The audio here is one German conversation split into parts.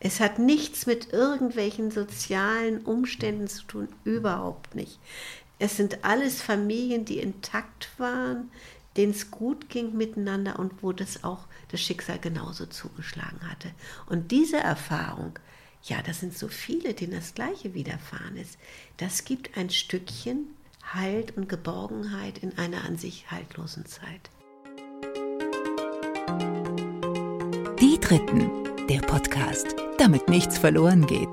Es hat nichts mit irgendwelchen sozialen Umständen zu tun, überhaupt nicht. Es sind alles Familien, die intakt waren, denen es gut ging miteinander und wo das auch das Schicksal genauso zugeschlagen hatte. Und diese Erfahrung, ja, das sind so viele, denen das Gleiche widerfahren ist. Das gibt ein Stückchen Halt und Geborgenheit in einer an sich haltlosen Zeit. Die Dritten, der Podcast, damit nichts verloren geht.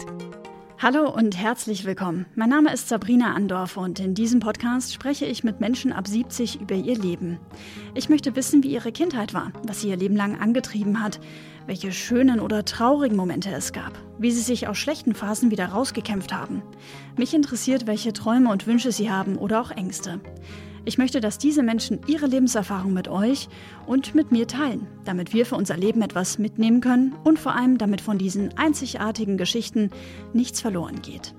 Hallo und herzlich willkommen. Mein Name ist Sabrina Andorf und in diesem Podcast spreche ich mit Menschen ab 70 über ihr Leben. Ich möchte wissen, wie ihre Kindheit war, was sie ihr Leben lang angetrieben hat, welche schönen oder traurigen Momente es gab, wie sie sich aus schlechten Phasen wieder rausgekämpft haben. Mich interessiert, welche Träume und Wünsche sie haben oder auch Ängste. Ich möchte, dass diese Menschen ihre Lebenserfahrung mit euch und mit mir teilen, damit wir für unser Leben etwas mitnehmen können und vor allem damit von diesen einzigartigen Geschichten nichts verloren geht.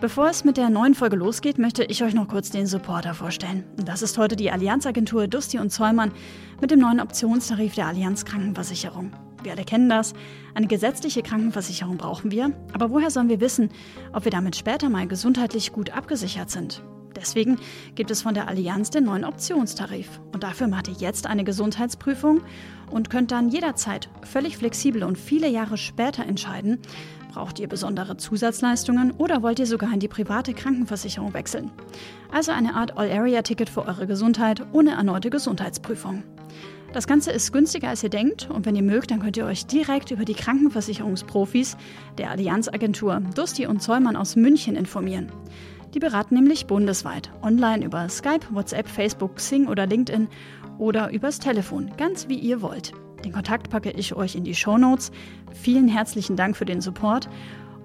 Bevor es mit der neuen Folge losgeht, möchte ich euch noch kurz den Supporter vorstellen. Das ist heute die Allianzagentur Dusti und Zollmann mit dem neuen Optionstarif der Allianz Krankenversicherung. Wir alle kennen das. Eine gesetzliche Krankenversicherung brauchen wir. Aber woher sollen wir wissen, ob wir damit später mal gesundheitlich gut abgesichert sind? Deswegen gibt es von der Allianz den neuen Optionstarif. Und dafür macht ihr jetzt eine Gesundheitsprüfung und könnt dann jederzeit völlig flexibel und viele Jahre später entscheiden, braucht ihr besondere Zusatzleistungen oder wollt ihr sogar in die private Krankenversicherung wechseln. Also eine Art All-Area-Ticket für eure Gesundheit ohne erneute Gesundheitsprüfung. Das Ganze ist günstiger als ihr denkt und wenn ihr mögt, dann könnt ihr euch direkt über die Krankenversicherungsprofis der Allianzagentur Dusti und Zollmann aus München informieren. Die beraten nämlich bundesweit, online über Skype, WhatsApp, Facebook, Xing oder LinkedIn oder übers Telefon, ganz wie ihr wollt. Den Kontakt packe ich euch in die Show Notes. Vielen herzlichen Dank für den Support.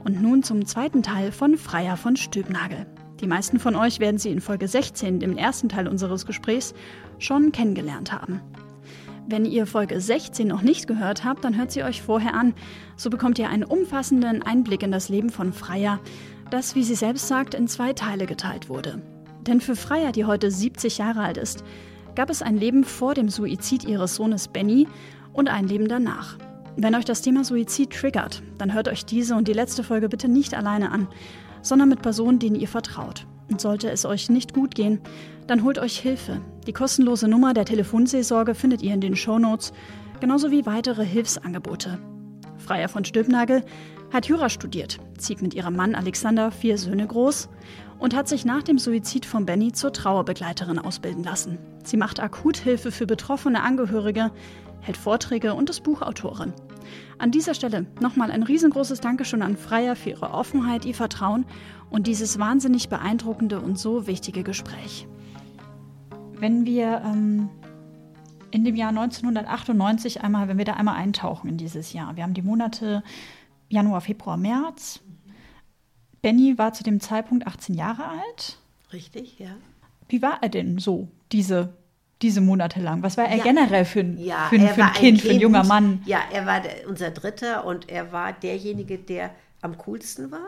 Und nun zum zweiten Teil von Freier von Stübnagel. Die meisten von euch werden sie in Folge 16, dem ersten Teil unseres Gesprächs, schon kennengelernt haben. Wenn ihr Folge 16 noch nicht gehört habt, dann hört sie euch vorher an. So bekommt ihr einen umfassenden Einblick in das Leben von Freier, das, wie sie selbst sagt, in zwei Teile geteilt wurde. Denn für Freier, die heute 70 Jahre alt ist, gab es ein Leben vor dem Suizid ihres Sohnes Benny und ein Leben danach. Wenn euch das Thema Suizid triggert, dann hört euch diese und die letzte Folge bitte nicht alleine an, sondern mit Personen, denen ihr vertraut. Und sollte es euch nicht gut gehen, dann holt euch Hilfe. Die kostenlose Nummer der Telefonseelsorge findet ihr in den Shownotes, genauso wie weitere Hilfsangebote. Freier von Stülpnagel hat Jura studiert, zieht mit ihrem Mann Alexander vier Söhne groß und hat sich nach dem Suizid von Benny zur Trauerbegleiterin ausbilden lassen. Sie macht Akuthilfe für betroffene Angehörige, hält Vorträge und ist Buchautorin. An dieser Stelle nochmal ein riesengroßes Dankeschön an Freier für ihre Offenheit, ihr Vertrauen und dieses wahnsinnig beeindruckende und so wichtige Gespräch. Wenn wir ähm, in dem Jahr 1998 einmal, wenn wir da einmal eintauchen in dieses Jahr, wir haben die Monate Januar, Februar, März. Benny war zu dem Zeitpunkt 18 Jahre alt. Richtig, ja. Wie war er denn so, diese, diese Monate lang? Was war er ja, generell für ein, ja, für, ein, für ein, kind, für ein junger Mann? Ja, er war der, unser Dritter und er war derjenige, der am coolsten war.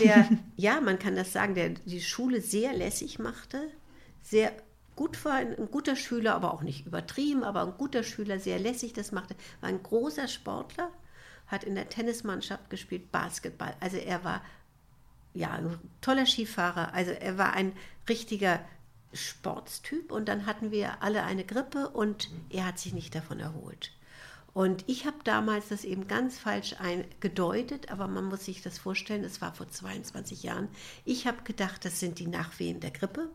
Der, ja, man kann das sagen, der die Schule sehr lässig machte, sehr gut war, ein, ein guter Schüler, aber auch nicht übertrieben, aber ein guter Schüler, sehr lässig das machte, war ein großer Sportler hat in der Tennismannschaft gespielt, Basketball. Also er war ja ein toller Skifahrer. Also er war ein richtiger Sportstyp und dann hatten wir alle eine Grippe und er hat sich nicht davon erholt. Und ich habe damals das eben ganz falsch gedeutet, aber man muss sich das vorstellen, das war vor 22 Jahren. Ich habe gedacht, das sind die Nachwehen der Grippe.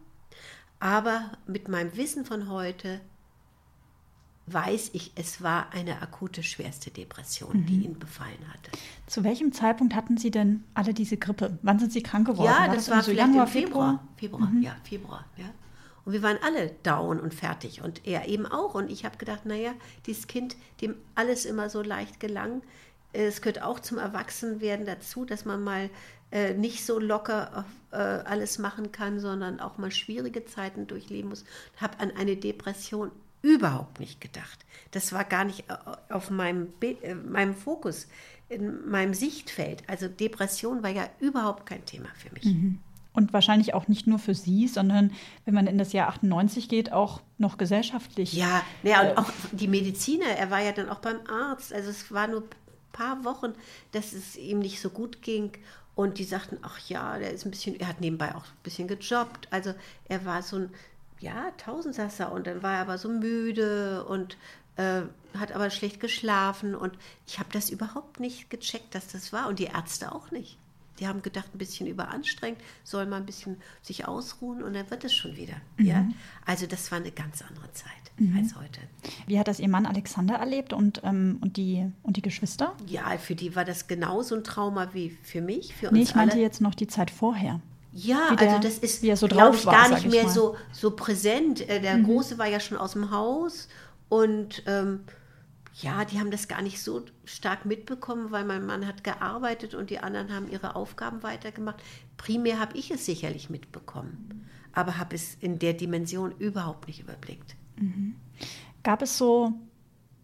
Aber mit meinem Wissen von heute weiß ich, es war eine akute schwerste Depression, mhm. die ihn befallen hatte. Zu welchem Zeitpunkt hatten Sie denn alle diese Grippe? Wann sind Sie krank geworden? Ja, war das, das war so Januar, Februar. Februar, mhm. ja, Februar, ja. Und wir waren alle down und fertig und er eben auch. Und ich habe gedacht, naja, dieses Kind, dem alles immer so leicht gelang, es gehört auch zum Erwachsenwerden dazu, dass man mal äh, nicht so locker äh, alles machen kann, sondern auch mal schwierige Zeiten durchleben muss. Ich habe an eine Depression überhaupt nicht gedacht. Das war gar nicht äh, auf meinem, äh, meinem Fokus, in meinem Sichtfeld. Also Depression war ja überhaupt kein Thema für mich. Mhm. Und wahrscheinlich auch nicht nur für Sie, sondern wenn man in das Jahr 98 geht, auch noch gesellschaftlich. Ja, ja und auch die Mediziner, er war ja dann auch beim Arzt. Also es war nur paar Wochen, dass es ihm nicht so gut ging. Und die sagten, ach ja, der ist ein bisschen, er hat nebenbei auch ein bisschen gejobbt. Also er war so ein, ja, Tausendsasser und dann war er aber so müde und äh, hat aber schlecht geschlafen. Und ich habe das überhaupt nicht gecheckt, dass das war und die Ärzte auch nicht. Die haben gedacht, ein bisschen überanstrengt, soll man ein bisschen sich ausruhen und dann wird es schon wieder. Mhm. Ja? Also das war eine ganz andere Zeit mhm. als heute. Wie hat das Ihr Mann Alexander erlebt und, ähm, und, die, und die Geschwister? Ja, für die war das genauso ein Trauma wie für mich, für uns Nee, ich meinte alle. jetzt noch die Zeit vorher. Ja, der, also das ist, so glaube ich, gar nicht mehr so, so präsent. Äh, der mhm. Große war ja schon aus dem Haus und ähm, ja, die haben das gar nicht so stark mitbekommen, weil mein Mann hat gearbeitet und die anderen haben ihre Aufgaben weitergemacht. Primär habe ich es sicherlich mitbekommen, aber habe es in der Dimension überhaupt nicht überblickt. Mhm. Gab es so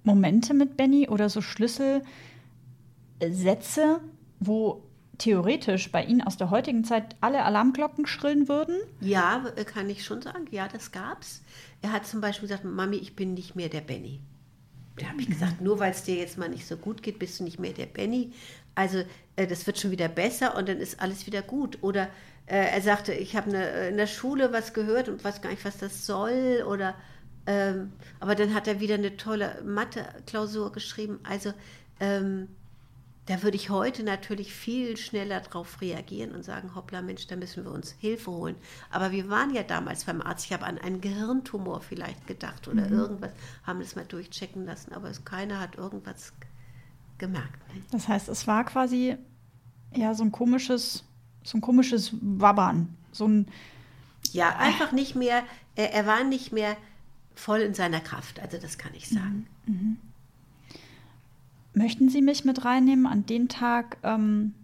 Momente mit Benny oder so Schlüsselsätze, wo theoretisch bei Ihnen aus der heutigen Zeit alle Alarmglocken schrillen würden? Ja, kann ich schon sagen. Ja, das gab's. Er hat zum Beispiel gesagt, Mami, ich bin nicht mehr der Benny. Da habe ich gesagt, nur weil es dir jetzt mal nicht so gut geht, bist du nicht mehr der Benny. Also äh, das wird schon wieder besser und dann ist alles wieder gut. Oder äh, er sagte, ich habe äh, in der Schule was gehört und weiß gar nicht, was das soll. Oder ähm, aber dann hat er wieder eine tolle Mathe-Klausur geschrieben. Also ähm, da würde ich heute natürlich viel schneller darauf reagieren und sagen, hoppla Mensch, da müssen wir uns Hilfe holen. Aber wir waren ja damals beim Arzt, ich habe an einen Gehirntumor vielleicht gedacht oder mhm. irgendwas, haben das mal durchchecken lassen, aber es, keiner hat irgendwas gemerkt. Ne? Das heißt, es war quasi ja so ein komisches, so ein komisches Wabbern, so ein ja, einfach nicht mehr, er, er war nicht mehr voll in seiner Kraft, also das kann ich sagen. Mhm. Mhm. Möchten Sie mich mit reinnehmen an den Tag, ähm,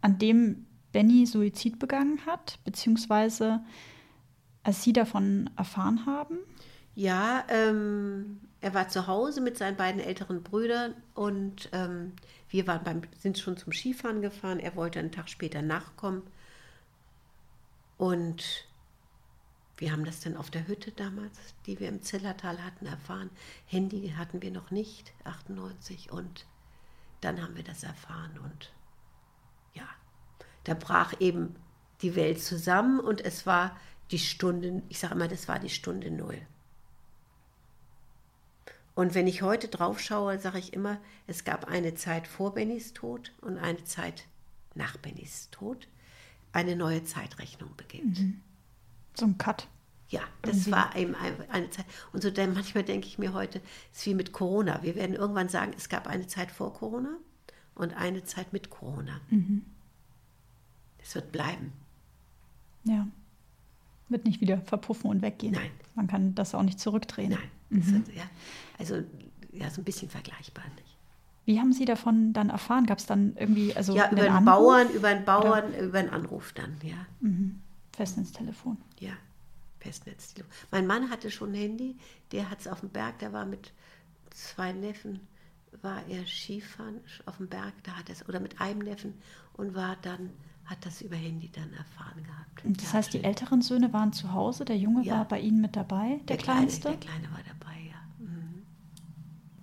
an dem Benny Suizid begangen hat, beziehungsweise als Sie davon erfahren haben? Ja, ähm, er war zu Hause mit seinen beiden älteren Brüdern und ähm, wir waren beim, sind schon zum Skifahren gefahren. Er wollte einen Tag später nachkommen. Und wir haben das dann auf der Hütte damals, die wir im Zillertal hatten, erfahren. Handy hatten wir noch nicht, 98. Und dann haben wir das erfahren. Und ja, da brach eben die Welt zusammen und es war die Stunde, ich sage immer, das war die Stunde Null. Und wenn ich heute drauf schaue, sage ich immer, es gab eine Zeit vor Bennys Tod und eine Zeit nach Bennys Tod. Eine neue Zeitrechnung beginnt. Mhm. So ein Cut. Ja, das mhm. war eben eine Zeit. Und so dann manchmal denke ich mir heute, es ist wie mit Corona. Wir werden irgendwann sagen, es gab eine Zeit vor Corona und eine Zeit mit Corona. Mhm. Das wird bleiben. Ja. Wird nicht wieder verpuffen und weggehen. Nein. Man kann das auch nicht zurückdrehen. Nein. Mhm. Wird, ja, also ja, so ein bisschen vergleichbar nicht. Wie haben Sie davon dann erfahren? Gab es dann irgendwie also ja über einen Bauern, über einen Bauern, Oder? über einen Anruf dann, ja. Mhm. Festnetztelefon. Ja, Festnetz. Mein Mann hatte schon ein Handy, der hat es auf dem Berg, der war mit zwei Neffen, war er Skifahren auf dem Berg, da hat es, oder mit einem Neffen und war dann, hat das über Handy dann erfahren gehabt. Und das heißt, die älteren Söhne waren zu Hause, der Junge ja. war bei Ihnen mit dabei, der, der Kleinste? Kleine, der Kleine war dabei, ja. Mhm.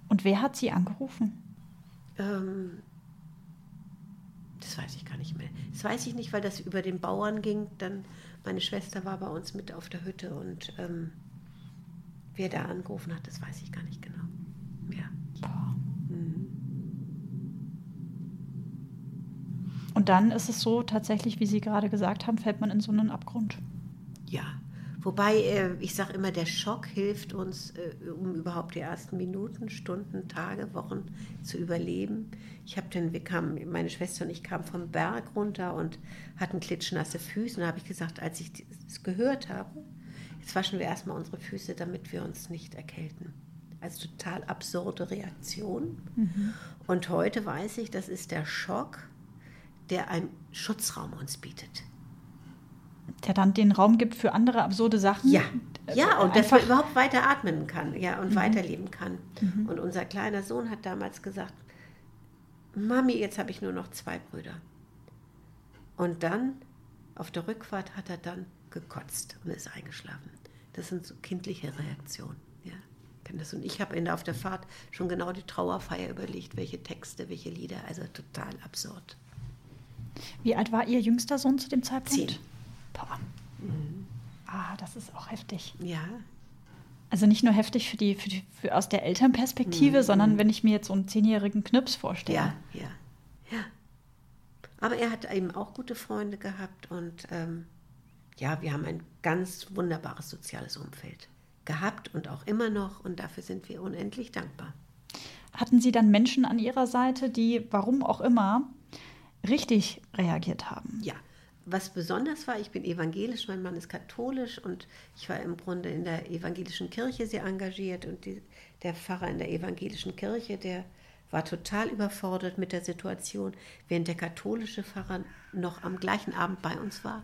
Und wer hat Sie angerufen? Ähm, das weiß ich gar nicht mehr. Das weiß ich nicht, weil das über den Bauern ging. Dann meine Schwester war bei uns mit auf der Hütte und ähm, wer da angerufen hat, das weiß ich gar nicht genau. Ja. Mhm. Und dann ist es so tatsächlich, wie Sie gerade gesagt haben, fällt man in so einen Abgrund. Ja, Wobei, äh, ich sage immer, der Schock hilft uns, äh, um überhaupt die ersten Minuten, Stunden, Tage, Wochen zu überleben. Ich habe dann, wir kamen, meine Schwester und ich kamen vom Berg runter und hatten klitschnasse Füße. Und da habe ich gesagt, als ich es gehört habe, jetzt waschen wir erstmal unsere Füße, damit wir uns nicht erkälten. Also total absurde Reaktion. Mhm. Und heute weiß ich, das ist der Schock, der einen Schutzraum uns bietet der dann den Raum gibt für andere absurde Sachen. Ja, äh, ja und dass man überhaupt weiter atmen kann ja, und mhm. weiterleben kann. Mhm. Und unser kleiner Sohn hat damals gesagt, Mami, jetzt habe ich nur noch zwei Brüder. Und dann, auf der Rückfahrt, hat er dann gekotzt und ist eingeschlafen. Das sind so kindliche Reaktionen. Ja. Und ich habe auf der Fahrt schon genau die Trauerfeier überlegt, welche Texte, welche Lieder. Also total absurd. Wie alt war Ihr jüngster Sohn zu dem Zeitpunkt? Zehn. Boah. Mhm. Ah, das ist auch heftig. Ja. Also nicht nur heftig für die, für die für aus der Elternperspektive, mhm. sondern wenn ich mir jetzt so einen zehnjährigen Knips vorstelle. Ja, ja, ja. Aber er hat eben auch gute Freunde gehabt und ähm, ja, wir haben ein ganz wunderbares soziales Umfeld gehabt und auch immer noch und dafür sind wir unendlich dankbar. Hatten Sie dann Menschen an Ihrer Seite, die, warum auch immer, richtig reagiert haben? Ja, was besonders war, ich bin evangelisch, mein Mann ist katholisch und ich war im Grunde in der evangelischen Kirche sehr engagiert und die, der Pfarrer in der evangelischen Kirche, der war total überfordert mit der Situation, während der katholische Pfarrer noch am gleichen Abend bei uns war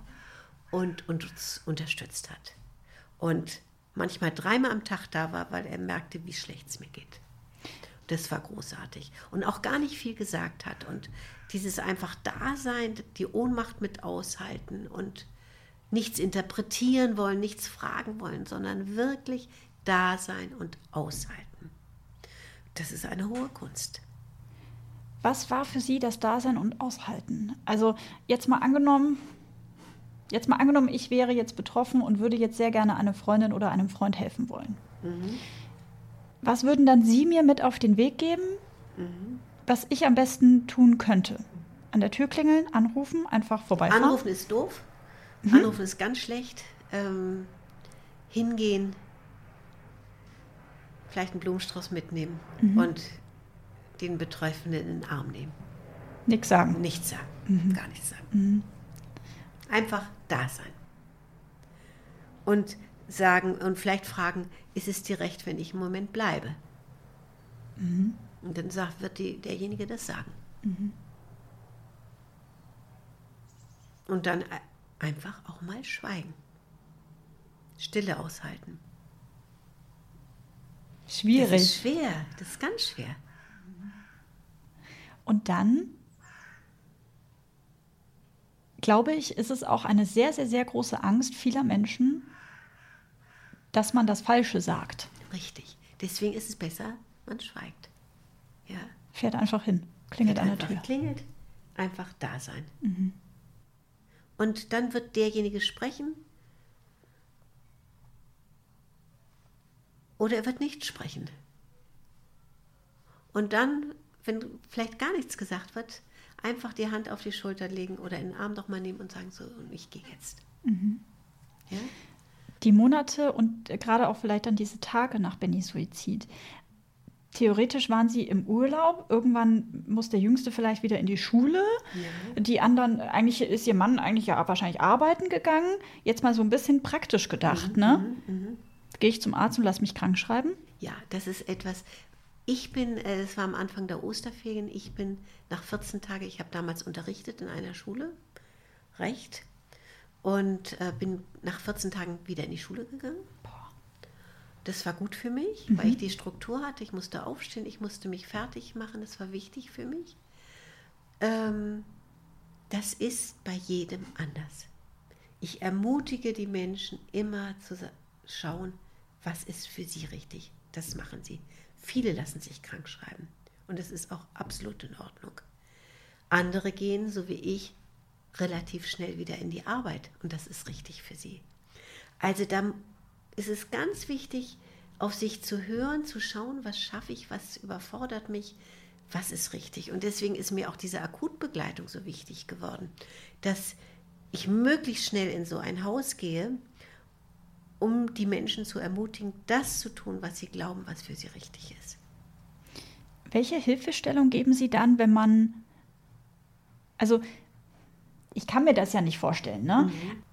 und uns unterstützt hat. Und manchmal dreimal am Tag da war, weil er merkte, wie schlecht es mir geht. Das war großartig. Und auch gar nicht viel gesagt hat. Und dieses einfach Dasein, die Ohnmacht mit aushalten und nichts interpretieren wollen, nichts fragen wollen, sondern wirklich da sein und aushalten. Das ist eine hohe Kunst. Was war für Sie das Dasein und Aushalten? Also jetzt mal angenommen, jetzt mal angenommen, ich wäre jetzt betroffen und würde jetzt sehr gerne einer Freundin oder einem Freund helfen wollen. Mhm. Was würden dann Sie mir mit auf den Weg geben, mhm. Was ich am besten tun könnte? An der Tür klingeln, anrufen, einfach vorbeifahren? Anrufen ist doof. Mhm. Anrufen ist ganz schlecht. Ähm, hingehen, vielleicht einen Blumenstrauß mitnehmen mhm. und den Betreffenden in den Arm nehmen. Nichts sagen. Nichts sagen. Mhm. Gar nichts sagen. Mhm. Einfach da sein. Und sagen und vielleicht fragen, ist es dir recht, wenn ich im Moment bleibe? Mhm. Und dann sagt, wird die, derjenige das sagen. Mhm. Und dann einfach auch mal schweigen. Stille aushalten. Schwierig. Das ist schwer, das ist ganz schwer. Und dann, glaube ich, ist es auch eine sehr, sehr, sehr große Angst vieler Menschen, dass man das Falsche sagt. Richtig. Deswegen ist es besser, man schweigt. Ja. Fährt einfach hin, klingelt Fährt an der Tür. Klingelt, einfach da sein. Mhm. Und dann wird derjenige sprechen oder er wird nicht sprechen. Und dann, wenn vielleicht gar nichts gesagt wird, einfach die Hand auf die Schulter legen oder in den Arm doch mal nehmen und sagen, so, ich gehe jetzt. Mhm. Ja? Die Monate und gerade auch vielleicht dann diese Tage nach Bennys Suizid. Theoretisch waren sie im Urlaub. Irgendwann muss der Jüngste vielleicht wieder in die Schule. Ja. Die anderen, eigentlich ist ihr Mann eigentlich ja wahrscheinlich arbeiten gegangen. Jetzt mal so ein bisschen praktisch gedacht, mhm, ne? Mhm, mhm. Gehe ich zum Arzt und lasse mich krank schreiben? Ja, das ist etwas. Ich bin, äh, es war am Anfang der Osterferien, ich bin nach 14 Tagen, ich habe damals unterrichtet in einer Schule, Recht, und äh, bin nach 14 Tagen wieder in die Schule gegangen. Das war gut für mich, mhm. weil ich die Struktur hatte. Ich musste aufstehen, ich musste mich fertig machen. Das war wichtig für mich. Ähm, das ist bei jedem anders. Ich ermutige die Menschen immer zu schauen, was ist für sie richtig. Das machen sie. Viele lassen sich krank schreiben und das ist auch absolut in Ordnung. Andere gehen, so wie ich, relativ schnell wieder in die Arbeit und das ist richtig für sie. Also da ist es ganz wichtig, auf sich zu hören, zu schauen, was schaffe ich, was überfordert mich, was ist richtig. Und deswegen ist mir auch diese Akutbegleitung so wichtig geworden, dass ich möglichst schnell in so ein Haus gehe, um die Menschen zu ermutigen, das zu tun, was sie glauben, was für sie richtig ist. Welche Hilfestellung geben Sie dann, wenn man, also ich kann mir das ja nicht vorstellen, ne? Mhm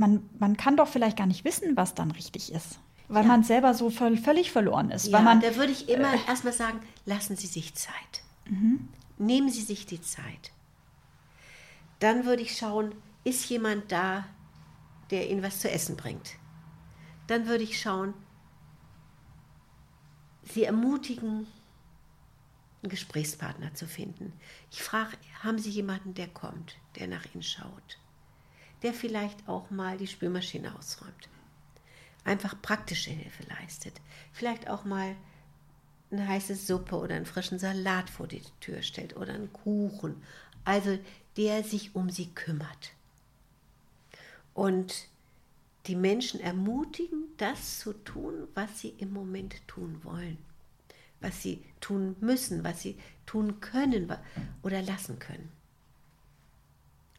man, man kann doch vielleicht gar nicht wissen, was dann richtig ist. Weil ja. man selber so völlig verloren ist. Ja, weil man, da würde ich immer äh, erstmal sagen, lassen Sie sich Zeit. Mhm. Nehmen Sie sich die Zeit. Dann würde ich schauen, ist jemand da, der Ihnen was zu essen bringt. Dann würde ich schauen, Sie ermutigen, einen Gesprächspartner zu finden. Ich frage, haben Sie jemanden, der kommt, der nach Ihnen schaut? Der vielleicht auch mal die Spülmaschine ausräumt. einfach praktische Hilfe leistet. Vielleicht auch mal eine heiße Suppe oder einen frischen Salat vor die Tür stellt oder einen Kuchen. Also der sich um sie kümmert. Und die Menschen ermutigen, das zu tun, was sie im Moment tun wollen, was sie tun müssen, was sie tun können oder lassen können.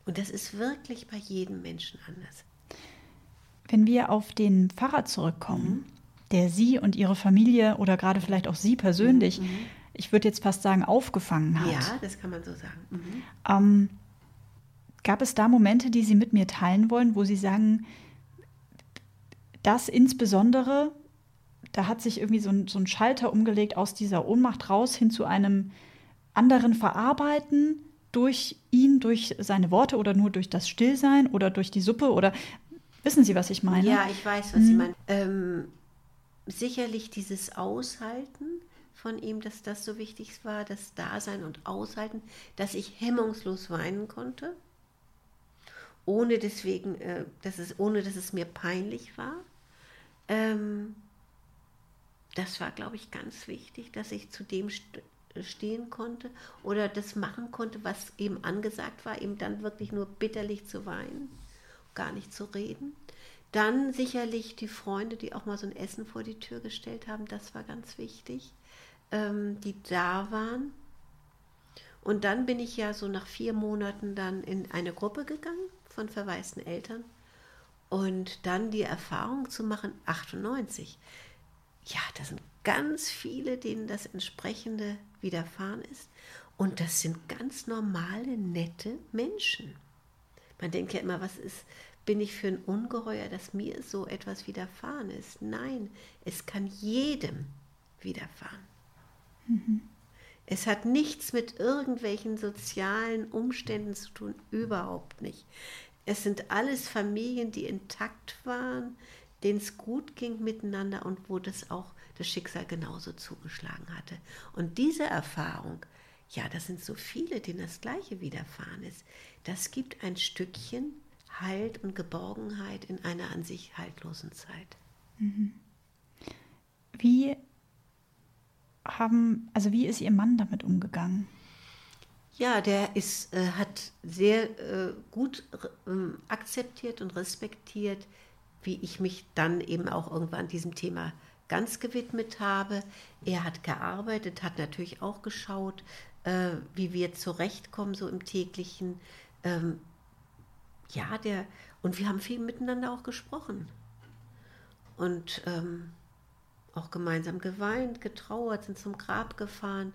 Und das ist wirklich bei jedem Menschen anders. Wenn wir auf den Pfarrer zurückkommen, mhm der Sie und Ihre Familie oder gerade vielleicht auch Sie persönlich, mhm. ich würde jetzt fast sagen, aufgefangen hat. Ja, das kann man so sagen. Mhm. Ähm, gab es da Momente, die Sie mit mir teilen wollen, wo Sie sagen, das insbesondere, da hat sich irgendwie so ein, so ein Schalter umgelegt aus dieser Ohnmacht raus hin zu einem anderen Verarbeiten durch ihn, durch seine Worte oder nur durch das Stillsein oder durch die Suppe oder wissen Sie, was ich meine? Ja, ich weiß, was mhm. Sie meinen. Ähm, sicherlich dieses Aushalten von ihm, dass das so wichtig war, das Dasein und Aushalten, dass ich hemmungslos weinen konnte, ohne deswegen, äh, dass es, ohne dass es mir peinlich war. Ähm, das war, glaube ich, ganz wichtig, dass ich zu dem stehen konnte oder das machen konnte, was eben angesagt war, eben dann wirklich nur bitterlich zu weinen, gar nicht zu reden. Dann sicherlich die Freunde, die auch mal so ein Essen vor die Tür gestellt haben, das war ganz wichtig, ähm, die da waren. Und dann bin ich ja so nach vier Monaten dann in eine Gruppe gegangen von verwaisten Eltern. Und dann die Erfahrung zu machen, 98, ja, da sind ganz viele, denen das entsprechende widerfahren ist. Und das sind ganz normale, nette Menschen. Man denkt ja immer, was ist, bin ich für ein Ungeheuer, dass mir so etwas widerfahren ist. Nein, es kann jedem widerfahren. Mhm. Es hat nichts mit irgendwelchen sozialen Umständen zu tun, überhaupt nicht. Es sind alles Familien, die intakt waren, denen es gut ging miteinander und wo das auch das Schicksal genauso zugeschlagen hatte. Und diese Erfahrung, ja, das sind so viele, denen das Gleiche widerfahren ist, das gibt ein Stückchen Halt und Geborgenheit in einer an sich haltlosen Zeit. Mhm. Wie haben, also wie ist Ihr Mann damit umgegangen? Ja, der ist, äh, hat sehr äh, gut äh, akzeptiert und respektiert, wie ich mich dann eben auch irgendwann diesem Thema ganz gewidmet habe. Er hat gearbeitet, hat natürlich auch geschaut, äh, wie wir zurechtkommen, so im täglichen. Ähm, ja, der, und wir haben viel miteinander auch gesprochen. Und ähm, auch gemeinsam geweint, getrauert, sind zum Grab gefahren,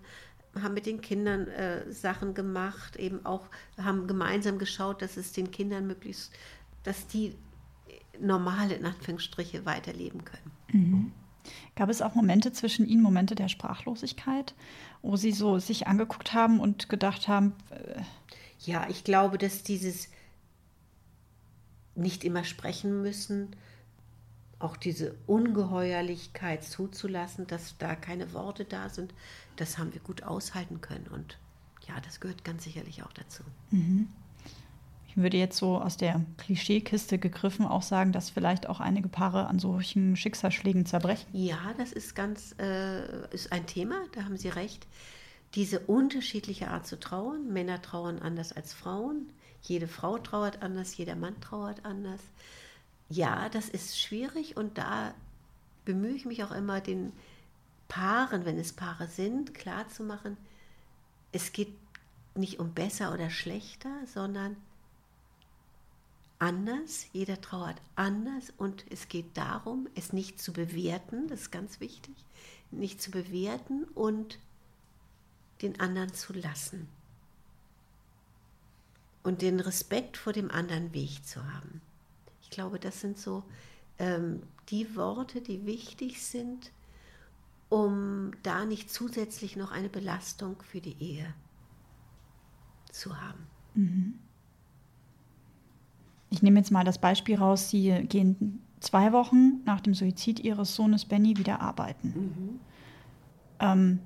haben mit den Kindern äh, Sachen gemacht, eben auch, haben gemeinsam geschaut, dass es den Kindern möglichst, dass die normal in Anführungsstriche weiterleben können. Mhm. Gab es auch Momente zwischen Ihnen, Momente der Sprachlosigkeit, wo Sie so sich angeguckt haben und gedacht haben? Äh ja, ich glaube, dass dieses nicht immer sprechen müssen, auch diese Ungeheuerlichkeit zuzulassen, dass da keine Worte da sind, das haben wir gut aushalten können. Und ja, das gehört ganz sicherlich auch dazu. Mhm. Ich würde jetzt so aus der Klischeekiste gegriffen auch sagen, dass vielleicht auch einige Paare an solchen Schicksalsschlägen zerbrechen. Ja, das ist ganz äh, ist ein Thema, da haben Sie recht. Diese unterschiedliche Art zu trauern. Männer trauern anders als Frauen. Jede Frau trauert anders, jeder Mann trauert anders. Ja, das ist schwierig und da bemühe ich mich auch immer, den Paaren, wenn es Paare sind, klarzumachen, es geht nicht um besser oder schlechter, sondern anders. Jeder trauert anders und es geht darum, es nicht zu bewerten, das ist ganz wichtig, nicht zu bewerten und den anderen zu lassen und den Respekt vor dem anderen Weg zu haben. Ich glaube, das sind so ähm, die Worte, die wichtig sind, um da nicht zusätzlich noch eine Belastung für die Ehe zu haben. Mhm. Ich nehme jetzt mal das Beispiel raus, Sie gehen zwei Wochen nach dem Suizid Ihres Sohnes Benny wieder arbeiten. Mhm. Ähm,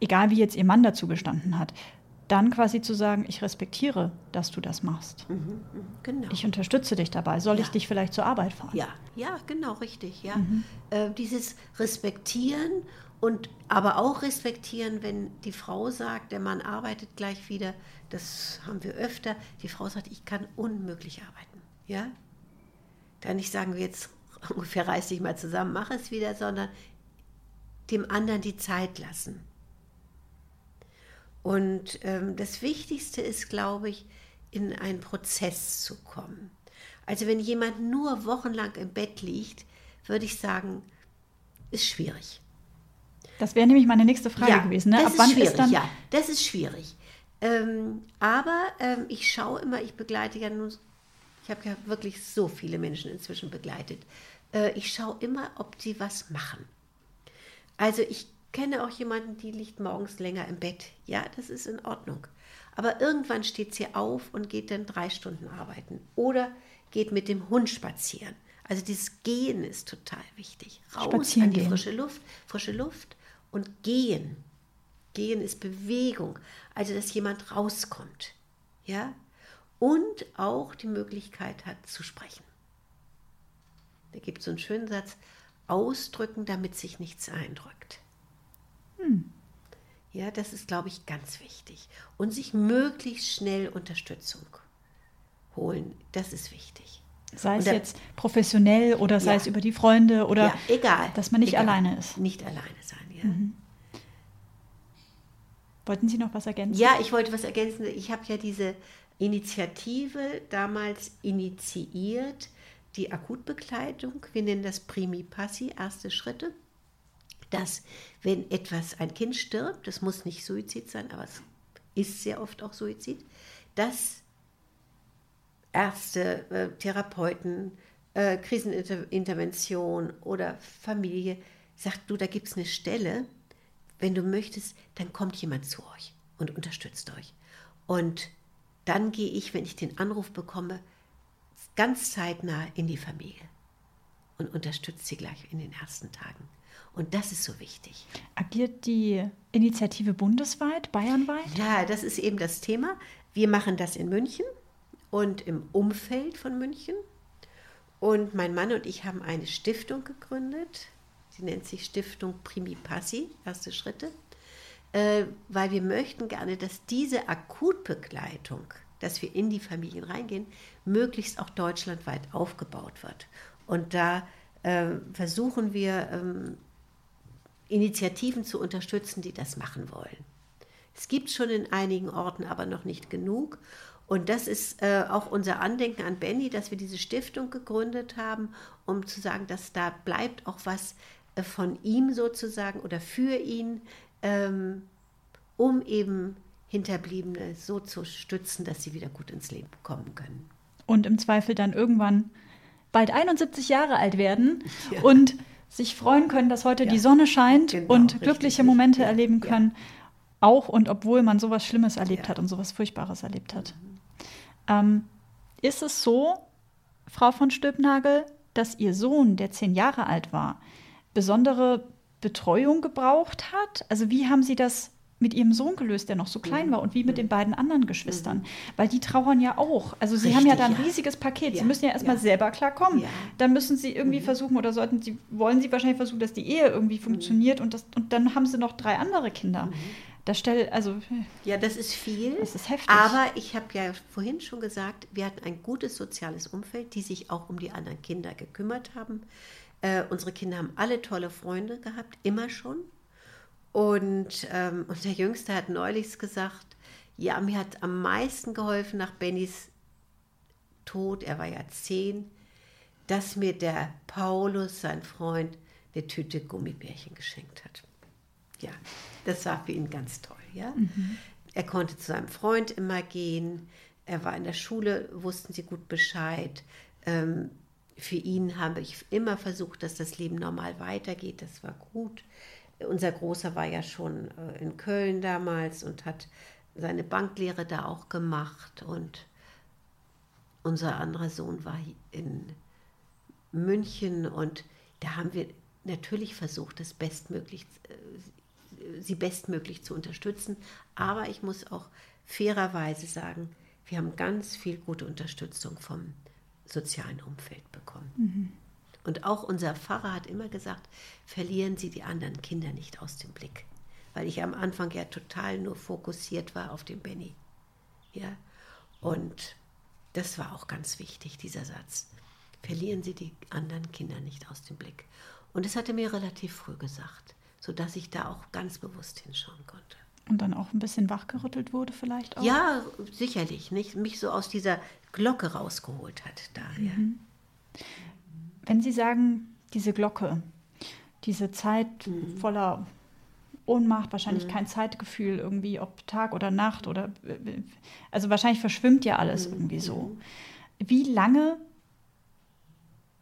egal wie jetzt Ihr Mann dazu gestanden hat dann quasi zu sagen, ich respektiere, dass du das machst. Mhm, mhm, genau. Ich unterstütze dich dabei. Soll Ja. ich dich vielleicht zur Arbeit fahren? Ja, ja, genau, richtig. Ja. Mhm. Äh, dieses Respektieren und aber auch respektieren, wenn die Frau sagt, der Mann arbeitet gleich wieder, das haben wir öfter, die Frau sagt, ich kann unmöglich arbeiten. Ja? Dann nicht sagen wir jetzt ungefähr reiß dich mal zusammen, mach es wieder, sondern dem anderen die Zeit lassen. Und ähm, das Wichtigste ist, glaube ich, in einen Prozess zu kommen. Also wenn jemand nur wochenlang im Bett liegt, würde ich sagen, ist schwierig. Das wäre nämlich meine nächste Frage gewesen. Ne? Das Ab ist wann schwierig, ist dann ja, das ist schwierig. Ähm, aber ähm, ich schaue immer, ich begleite ja nun, ich habe ja wirklich so viele Menschen inzwischen begleitet. Äh, ich schaue immer, ob die was machen. Also ich kenne auch jemanden, die liegt morgens länger im Bett. Ja, das ist in Ordnung. Aber irgendwann steht sie auf und geht dann drei Stunden arbeiten. Oder geht mit dem Hund spazieren. Also dieses Gehen ist total wichtig. Raus Spazieren an die gehen. frische Luft, frische Luft und gehen. Gehen ist Bewegung, also dass jemand rauskommt. Ja? Und auch die Möglichkeit hat zu sprechen. Da gibt es so einen schönen Satz, ausdrücken, damit sich nichts eindrückt. Ja, das ist, glaube ich, ganz wichtig. Und sich möglichst schnell Unterstützung holen, das ist wichtig. sei es da- jetzt professionell oder sei Ja. es über die Freunde oder ja, egal. dass man nicht egal. alleine ist. Nicht alleine sein, ja. Wollten Sie noch was ergänzen? Ja, ich wollte was ergänzen. Ich habe ja diese Initiative damals initiiert, die Akutbegleitung. Wir nennen das Primi Passi, erste Schritte. Dass, wenn etwas, ein Kind stirbt, das muss nicht Suizid sein, aber es ist sehr oft auch Suizid, dass Ärzte, äh, Therapeuten, äh, Krisenintervention oder Familie sagt, du, da gibt es eine Stelle, wenn du möchtest, dann kommt jemand zu euch und unterstützt euch. Und dann gehe ich, wenn ich den Anruf bekomme, ganz zeitnah in die Familie und unterstütze sie gleich in den ersten Tagen. Und das ist so wichtig. Agiert die Initiative bundesweit, bayernweit? Ja, das ist eben das Thema. Wir machen das in München und im Umfeld von München. Und mein Mann und ich haben eine Stiftung gegründet. Die nennt sich Stiftung Primi Passi, erste Schritte. Äh, weil wir möchten gerne, dass diese Akutbegleitung, dass wir in die Familien reingehen, möglichst auch deutschlandweit aufgebaut wird. Und da äh, versuchen wir, ähm, Initiativen zu unterstützen, die das machen wollen. Es gibt schon in einigen Orten, aber noch nicht genug. Und das ist äh, auch unser Andenken an Benny, dass wir diese Stiftung gegründet haben, um zu sagen, dass da bleibt auch was von ihm sozusagen oder für ihn, ähm, um eben Hinterbliebene so zu stützen, dass sie wieder gut ins Leben kommen können. Und im Zweifel dann irgendwann bald 71 Jahre alt werden Ja. und sich freuen können, dass heute Ja. die Sonne scheint Genau, und richtig, glückliche richtig. Momente Ja, erleben ja. können. Auch und obwohl man sowas Schlimmes erlebt Ja. hat und sowas Furchtbares erlebt hat. Mhm. Ähm, ist es so, Frau von Stülpnagel, dass Ihr Sohn, der zehn Jahre alt war, besondere Betreuung gebraucht hat? Also wie haben Sie das mit Ihrem Sohn gelöst, der noch so klein Mhm. war, und wie mit den beiden anderen Geschwistern? Weil die trauern ja auch. Also Sie haben ja Richtig, da ein ja. riesiges Paket. Sie Ja, müssen ja erstmal ja. selber klarkommen. Ja. Dann müssen Sie irgendwie versuchen, oder sollten Sie, wollen Sie wahrscheinlich versuchen, dass die Ehe irgendwie Mhm. funktioniert und, das, und dann haben Sie noch drei andere Kinder. Das stellt, also Ja, das ist viel. Das ist heftig. Aber ich habe ja vorhin schon gesagt, wir hatten ein gutes soziales Umfeld, die sich auch um die anderen Kinder gekümmert haben. Äh, unsere Kinder haben alle tolle Freunde gehabt, immer schon. Und, ähm, und der Jüngste hat neulich gesagt, ja, mir hat am meisten geholfen nach Bennys Tod, er war ja zehn, dass mir der Paulus, sein Freund, eine Tüte Gummibärchen geschenkt hat. Ja, das war für ihn ganz toll, ja. Er konnte zu seinem Freund immer gehen. Er war in der Schule, wussten sie gut Bescheid. Ähm, für ihn habe ich immer versucht, dass das Leben normal weitergeht. Das war gut. Unser Großer war ja schon äh, in Köln damals und hat seine Banklehre da auch gemacht. Und unser anderer Sohn war in München und da haben wir natürlich versucht, das bestmöglich äh, sie bestmöglich zu unterstützen. Aber ich muss auch fairerweise sagen, wir haben ganz viel gute Unterstützung vom sozialen Umfeld bekommen. Mhm. Und auch unser Pfarrer hat immer gesagt, verlieren Sie die anderen Kinder nicht aus dem Blick. Weil ich am Anfang ja total nur fokussiert war auf den Benny. Ja? Und das war auch ganz wichtig, dieser Satz. Verlieren Sie die anderen Kinder nicht aus dem Blick. Und das hat er mir relativ früh gesagt, sodass ich da auch ganz bewusst hinschauen konnte. Und dann auch ein bisschen wachgerüttelt wurde vielleicht auch? Ja, sicherlich. Nicht? Mich so aus dieser Glocke rausgeholt hat daher. Mhm. Wenn Sie sagen, diese Glocke, diese Zeit mhm. voller Ohnmacht, wahrscheinlich mhm. kein Zeitgefühl irgendwie, ob Tag oder Nacht oder also wahrscheinlich verschwimmt ja alles mhm. irgendwie so. Mhm. Wie lange,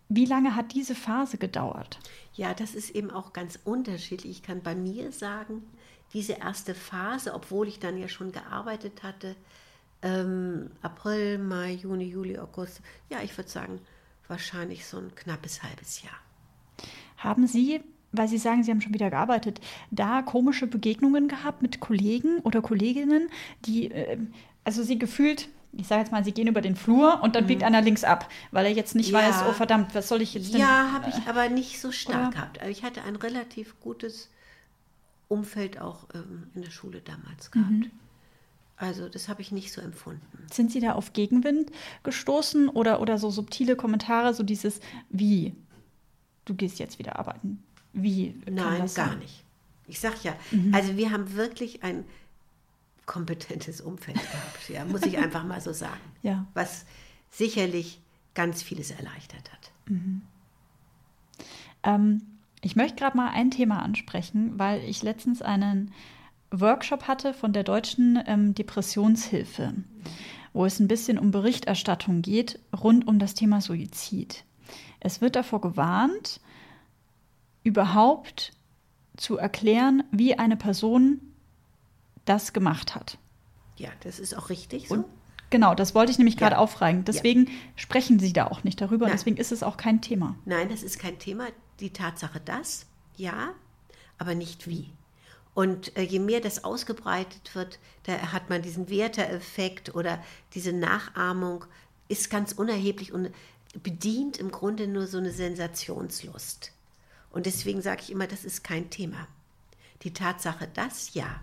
wie lange hat diese Phase gedauert? Ja, das ist eben auch ganz unterschiedlich. Ich kann bei mir sagen, diese erste Phase, obwohl ich dann ja schon gearbeitet hatte, ähm, April, Mai, Juni, Juli, August, ja, ich würde sagen, wahrscheinlich so ein knappes halbes Jahr. Haben Sie, weil Sie sagen, Sie haben schon wieder gearbeitet, da komische Begegnungen gehabt mit Kollegen oder Kolleginnen, die, äh, also Sie gefühlt, ich sage jetzt mal, Sie gehen über den Flur und dann mhm. biegt einer links ab, weil er jetzt nicht ja. weiß, oh verdammt, was soll ich jetzt denn? Ja, habe ich aber nicht so stark oder? gehabt. Also ich hatte ein relativ gutes Umfeld auch ähm, in der Schule damals gehabt. Mhm. Also das habe ich nicht so empfunden. Sind Sie da auf Gegenwind gestoßen oder, oder so subtile Kommentare, so dieses wie, du gehst jetzt wieder arbeiten? Wie? Nein, gar nicht. Ich sage ja, mhm. also wir haben wirklich ein kompetentes Umfeld gehabt, ja, muss ich einfach mal so sagen. Ja. Was sicherlich ganz vieles erleichtert hat. Mhm. Ähm, ich möchte gerade mal ein Thema ansprechen, weil ich letztens einen Workshop hatte von der Deutschen ähm, Depressionshilfe, wo es ein bisschen um Berichterstattung geht rund um das Thema Suizid. Es wird davor gewarnt, überhaupt zu erklären, wie eine Person das gemacht hat. Ja, das ist auch richtig so. Und genau, das wollte ich nämlich ja. gerade aufreigen. Deswegen ja. sprechen Sie da auch nicht darüber Nein. und deswegen ist es auch kein Thema. Nein, das ist kein Thema. Die Tatsache, dass, ja, aber nicht wie. Und äh, je mehr das ausgebreitet wird, da hat man diesen Werteeffekt oder diese Nachahmung, ist ganz unerheblich und bedient im Grunde nur so eine Sensationslust. Und deswegen sage ich immer, das ist kein Thema. Die Tatsache, dass ja.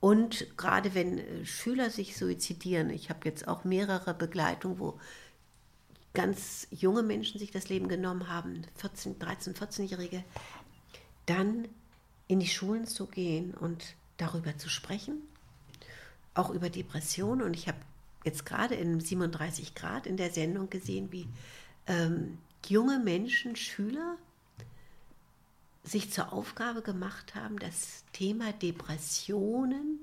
Und gerade wenn äh, Schüler sich suizidieren, ich habe jetzt auch mehrere Begleitungen, wo ganz junge Menschen sich das Leben genommen haben, 14, 13, 14-Jährige, dann in die Schulen zu gehen und darüber zu sprechen, auch über Depressionen. Und ich habe jetzt gerade in 37 Grad in der Sendung gesehen, wie ähm, junge Menschen, Schüler, sich zur Aufgabe gemacht haben, das Thema Depressionen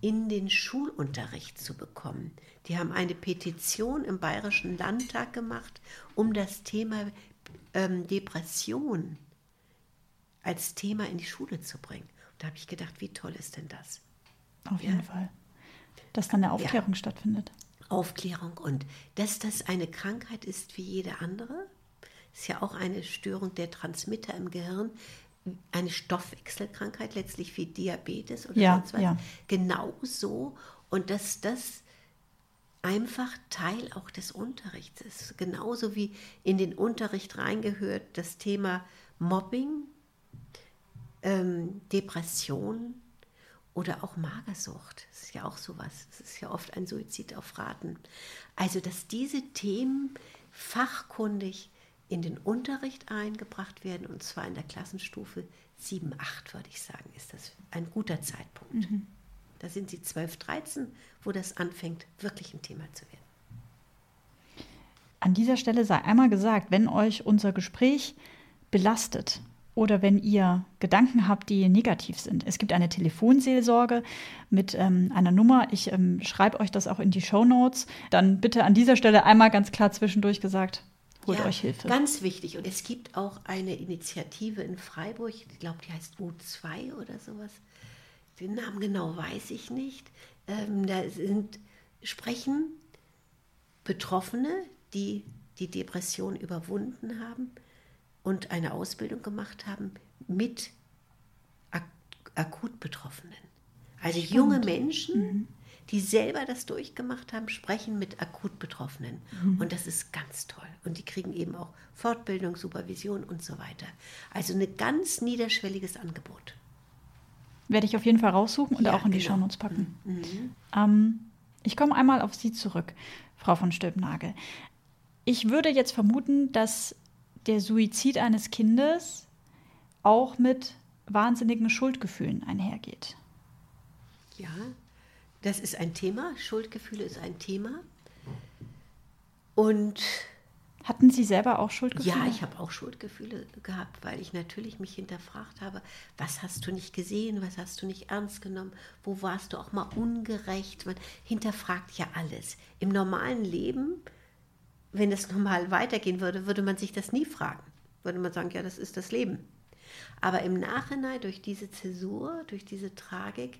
in den Schulunterricht zu bekommen. Die haben eine Petition im Bayerischen Landtag gemacht, um das Thema ähm, Depression als Thema in die Schule zu bringen. Und da habe ich gedacht, wie toll ist denn das? Auf jeden Fall. Dass dann eine Aufklärung ja. stattfindet. Aufklärung und dass das eine Krankheit ist wie jede andere. Ist ja auch eine Störung der Transmitter im Gehirn, eine Stoffwechselkrankheit, letztlich wie Diabetes oder ja, sonst was. Ja. Genau so. Und dass das einfach Teil auch des Unterrichts ist. Genauso wie in den Unterricht reingehört das Thema Mobbing, ähm, Depression oder auch Magersucht. Das ist ja auch sowas. Das ist ja oft ein Suizid auf Raten. Also, dass diese Themen fachkundig in den Unterricht eingebracht werden, und zwar in der Klassenstufe 7, 8, würde ich sagen, ist das ein guter Zeitpunkt. Mhm. Da sind sie 12, 13, wo das anfängt, wirklich ein Thema zu werden. An dieser Stelle sei einmal gesagt, wenn euch unser Gespräch belastet, oder wenn ihr Gedanken habt, die negativ sind. Es gibt eine Telefonseelsorge mit ähm, einer Nummer. Ich ähm, schreibe euch das auch in die Show Notes. Dann bitte an dieser Stelle einmal ganz klar zwischendurch gesagt, holt ja, euch Hilfe. Ganz wichtig. Und es gibt auch eine Initiative in Freiburg, ich glaube, die heißt U2 oder sowas. Den Namen genau weiß ich nicht. Ähm, da sind, sprechen Betroffene, die die Depression überwunden haben und eine Ausbildung gemacht haben mit akut Betroffenen. Also junge Menschen, die selber das durchgemacht haben, sprechen mit akut Betroffenen. Und das ist ganz toll. Und die kriegen eben auch Fortbildung, Supervision und so weiter. Also ein ganz niederschwelliges Angebot. Werde ich auf jeden Fall raussuchen und Ja, auch in die genau. Shownotes packen. Ähm, ich komme einmal auf Sie zurück, Frau von Stülpnagel. Ich würde jetzt vermuten, dass der Suizid eines Kindes auch mit wahnsinnigen Schuldgefühlen einhergeht. Ja, das ist ein Thema. Schuldgefühle ist ein Thema. Und Hatten Sie selber auch Schuldgefühle? ja, ich habe auch Schuldgefühle gehabt, weil ich natürlich mich hinterfragt habe, was hast du nicht gesehen, was hast du nicht ernst genommen, wo warst du auch mal ungerecht. Man hinterfragt ja alles. Im normalen Leben, wenn es normal weitergehen würde, würde man sich das nie fragen. Würde man sagen, ja, das ist das Leben. Aber im Nachhinein, durch diese Zäsur, durch diese Tragik,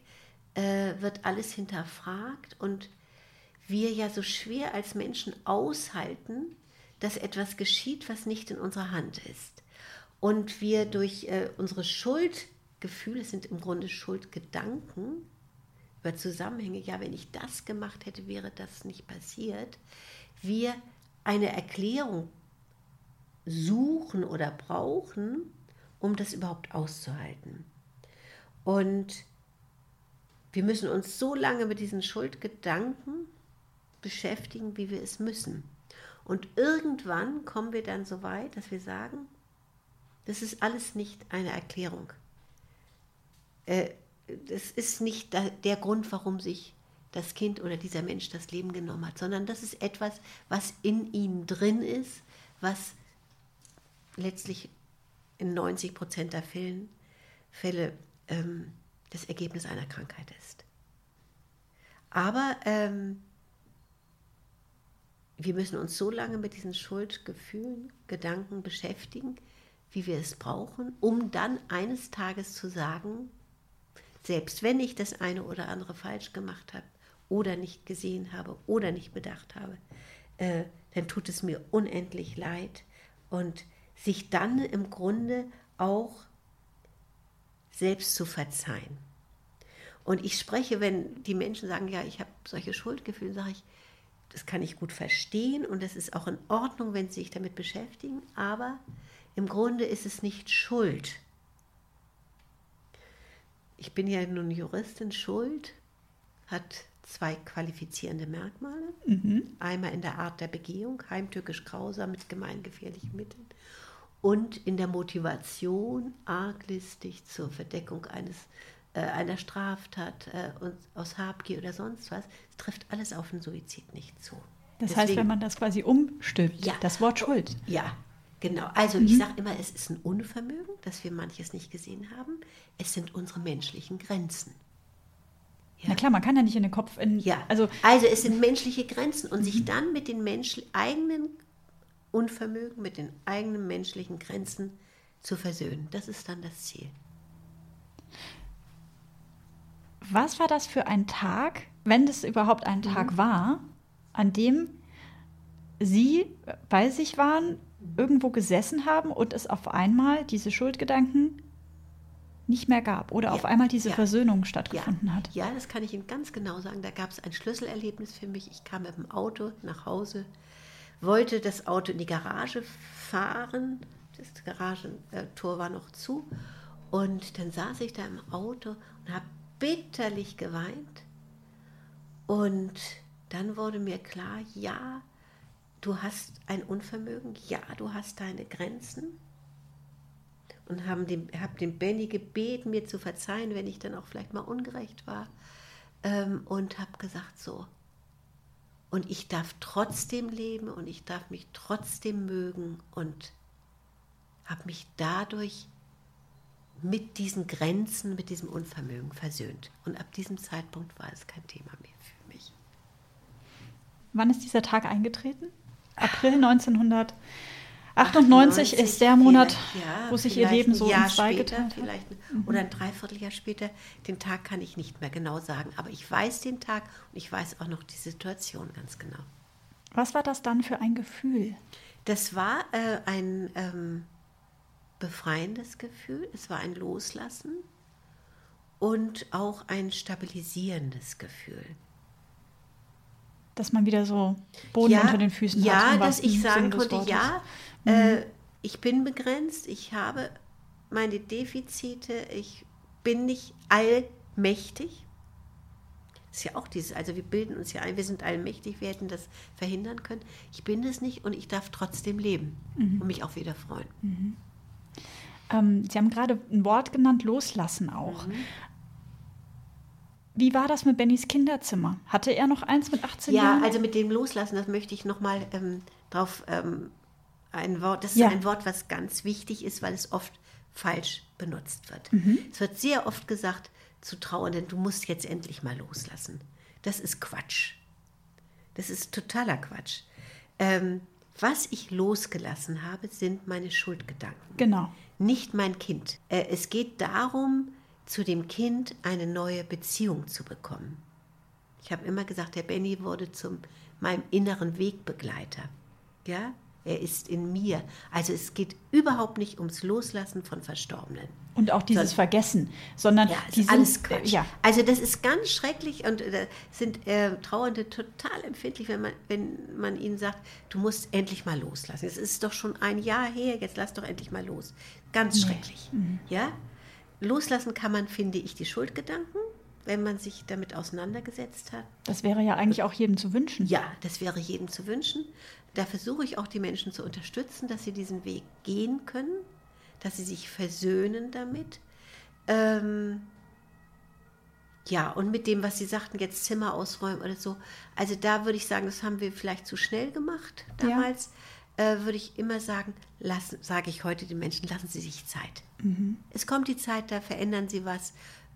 äh, wird alles hinterfragt und wir ja so schwer als Menschen aushalten, dass etwas geschieht, was nicht in unserer Hand ist. Und wir durch äh, unsere Schuldgefühle, sind im Grunde Schuldgedanken, über Zusammenhänge, ja, wenn ich das gemacht hätte, wäre das nicht passiert, wir eine Erklärung suchen oder brauchen, um das überhaupt auszuhalten. Und wir müssen uns so lange mit diesen Schuldgedanken beschäftigen, wie wir es müssen. Und irgendwann kommen wir dann so weit, dass wir sagen, das ist alles nicht eine Erklärung. Äh, das ist nicht der Grund, warum sich das Kind oder dieser Mensch das Leben genommen hat, sondern das ist etwas, was in ihnen drin ist, was letztlich in 90 Prozent der Fällen, Fälle ähm, das Ergebnis einer Krankheit ist. Aber ähm, wir müssen uns so lange mit diesen Schuldgefühlen, Gedanken beschäftigen, wie wir es brauchen, um dann eines Tages zu sagen, selbst wenn ich das eine oder andere falsch gemacht habe oder nicht gesehen habe oder nicht bedacht habe, äh, dann tut es mir unendlich leid und sich dann im Grunde auch selbst zu verzeihen. Und ich spreche, wenn die Menschen sagen, ja, ich habe solche Schuldgefühle, sage ich, das kann ich gut verstehen und das ist auch in Ordnung, wenn Sie sich damit beschäftigen, aber im Grunde ist es nicht Schuld. Ich bin ja nun Juristin, Schuld hat zwei qualifizierende Merkmale. Einmal in der Art der Begehung, heimtückisch grausam mit gemeingefährlichen Mitteln und in der Motivation, arglistig zur Verdeckung eines, äh, einer Straftat äh, und aus Habgier oder sonst was. Es trifft alles auf den Suizid nicht zu. Das heißt, Deswegen- wenn man das quasi umstülpt, Ja. das Wort Schuld. ja, genau. Also ich sage immer, es ist ein Unvermögen, dass wir manches nicht gesehen haben. Es sind unsere menschlichen Grenzen. Na klar, man kann ja nicht in den Kopf. In, Ja, Also, also es sind menschliche Grenzen und sich dann mit den Mensch eigenen Unvermögen, mit den eigenen menschlichen Grenzen zu versöhnen, das ist dann das Ziel. was war das für ein Tag, wenn das überhaupt ein Tag war, an dem Sie bei sich waren, irgendwo gesessen haben und es auf einmal diese Schuldgedanken nicht mehr gab oder Ja, auf einmal diese ja. Versöhnung stattgefunden hat? Ja, das kann ich Ihnen ganz genau sagen. Da gab es ein Schlüsselerlebnis für mich. Ich kam mit dem Auto nach Hause, wollte das Auto in die Garage fahren. Das Garagentor war noch zu. Und dann saß ich da im Auto und habe bitterlich geweint. Und dann wurde mir klar, ja, du hast ein Unvermögen, ja, du hast deine Grenzen und haben dem, habe dem Benny gebeten, mir zu verzeihen, wenn ich dann auch vielleicht mal ungerecht war. Ähm, und habe gesagt, so. Und ich darf trotzdem leben und ich darf mich trotzdem mögen und habe mich dadurch mit diesen Grenzen, mit diesem Unvermögen versöhnt. Und ab diesem Zeitpunkt war es kein Thema mehr für mich. Wann ist dieser Tag eingetreten? April 1998 ist der Monat, ja, wo sich Ihr Leben so in zwei später, geteilt hat. vielleicht oder ein Dreivierteljahr später. Den Tag kann ich nicht mehr genau sagen, aber ich weiß den Tag und ich weiß auch noch die Situation ganz genau. Was war das dann für ein Gefühl? Das war äh, ein ähm, befreiendes Gefühl, es war ein Loslassen und auch ein stabilisierendes Gefühl. Dass man wieder so Boden ja, unter den Füßen ja, hat. Ja, dass ich sagen Sinne des konnte, Wortes. ja, äh, ich bin begrenzt, ich habe meine Defizite, ich bin nicht allmächtig. Das ist ja auch dieses, also wir bilden uns ja ein, wir sind allmächtig, wir hätten das verhindern können. Ich bin es nicht und ich darf trotzdem leben und mich auch wieder freuen. Ähm, Sie haben gerade ein Wort genannt, loslassen auch. Wie war das mit Bennys Kinderzimmer? Hatte er noch eins mit 18 Ja, Jahren? also mit dem Loslassen, das möchte ich nochmal ähm, drauf ähm, ein Wort, das ist Ja. ein Wort, was ganz wichtig ist, weil es oft falsch benutzt wird. Mhm. Es wird sehr oft gesagt zu Trauernden, du musst jetzt endlich mal loslassen. Das ist Quatsch. Das ist totaler Quatsch. Ähm, was ich losgelassen habe, sind meine Schuldgedanken Genau. nicht mein Kind. Äh, Es geht darum, zu dem Kind eine neue Beziehung zu bekommen. Ich habe immer gesagt, der Benny wurde zu meinem inneren Wegbegleiter. Ja, er ist in mir. Also es geht überhaupt nicht ums Loslassen von Verstorbenen. Und auch dieses So- Vergessen, sondern Ja, die ist sind, alles Quatsch. Ja, Also das ist ganz schrecklich und äh, sind äh, Trauernde total empfindlich, wenn man, wenn man ihnen sagt, du musst endlich mal loslassen. Es ist doch schon ein Jahr her, jetzt lass doch endlich mal los. Ganz schrecklich. Mhm. Ja? Loslassen kann man, finde ich, die Schuldgedanken, wenn man sich damit auseinandergesetzt hat. das wäre ja eigentlich auch jedem zu wünschen. Ja, das wäre jedem zu wünschen. Da versuche ich auch die Menschen zu unterstützen, dass sie diesen Weg gehen können, dass sie sich versöhnen damit. Ähm, ja, und mit dem, was Sie sagten, jetzt Zimmer ausräumen oder so. Also da würde ich sagen, das haben wir vielleicht zu schnell gemacht Ja. Äh, würde ich immer sagen, lassen, sage ich heute den Menschen, lassen Sie sich Zeit. Es kommt die Zeit, da verändern Sie was.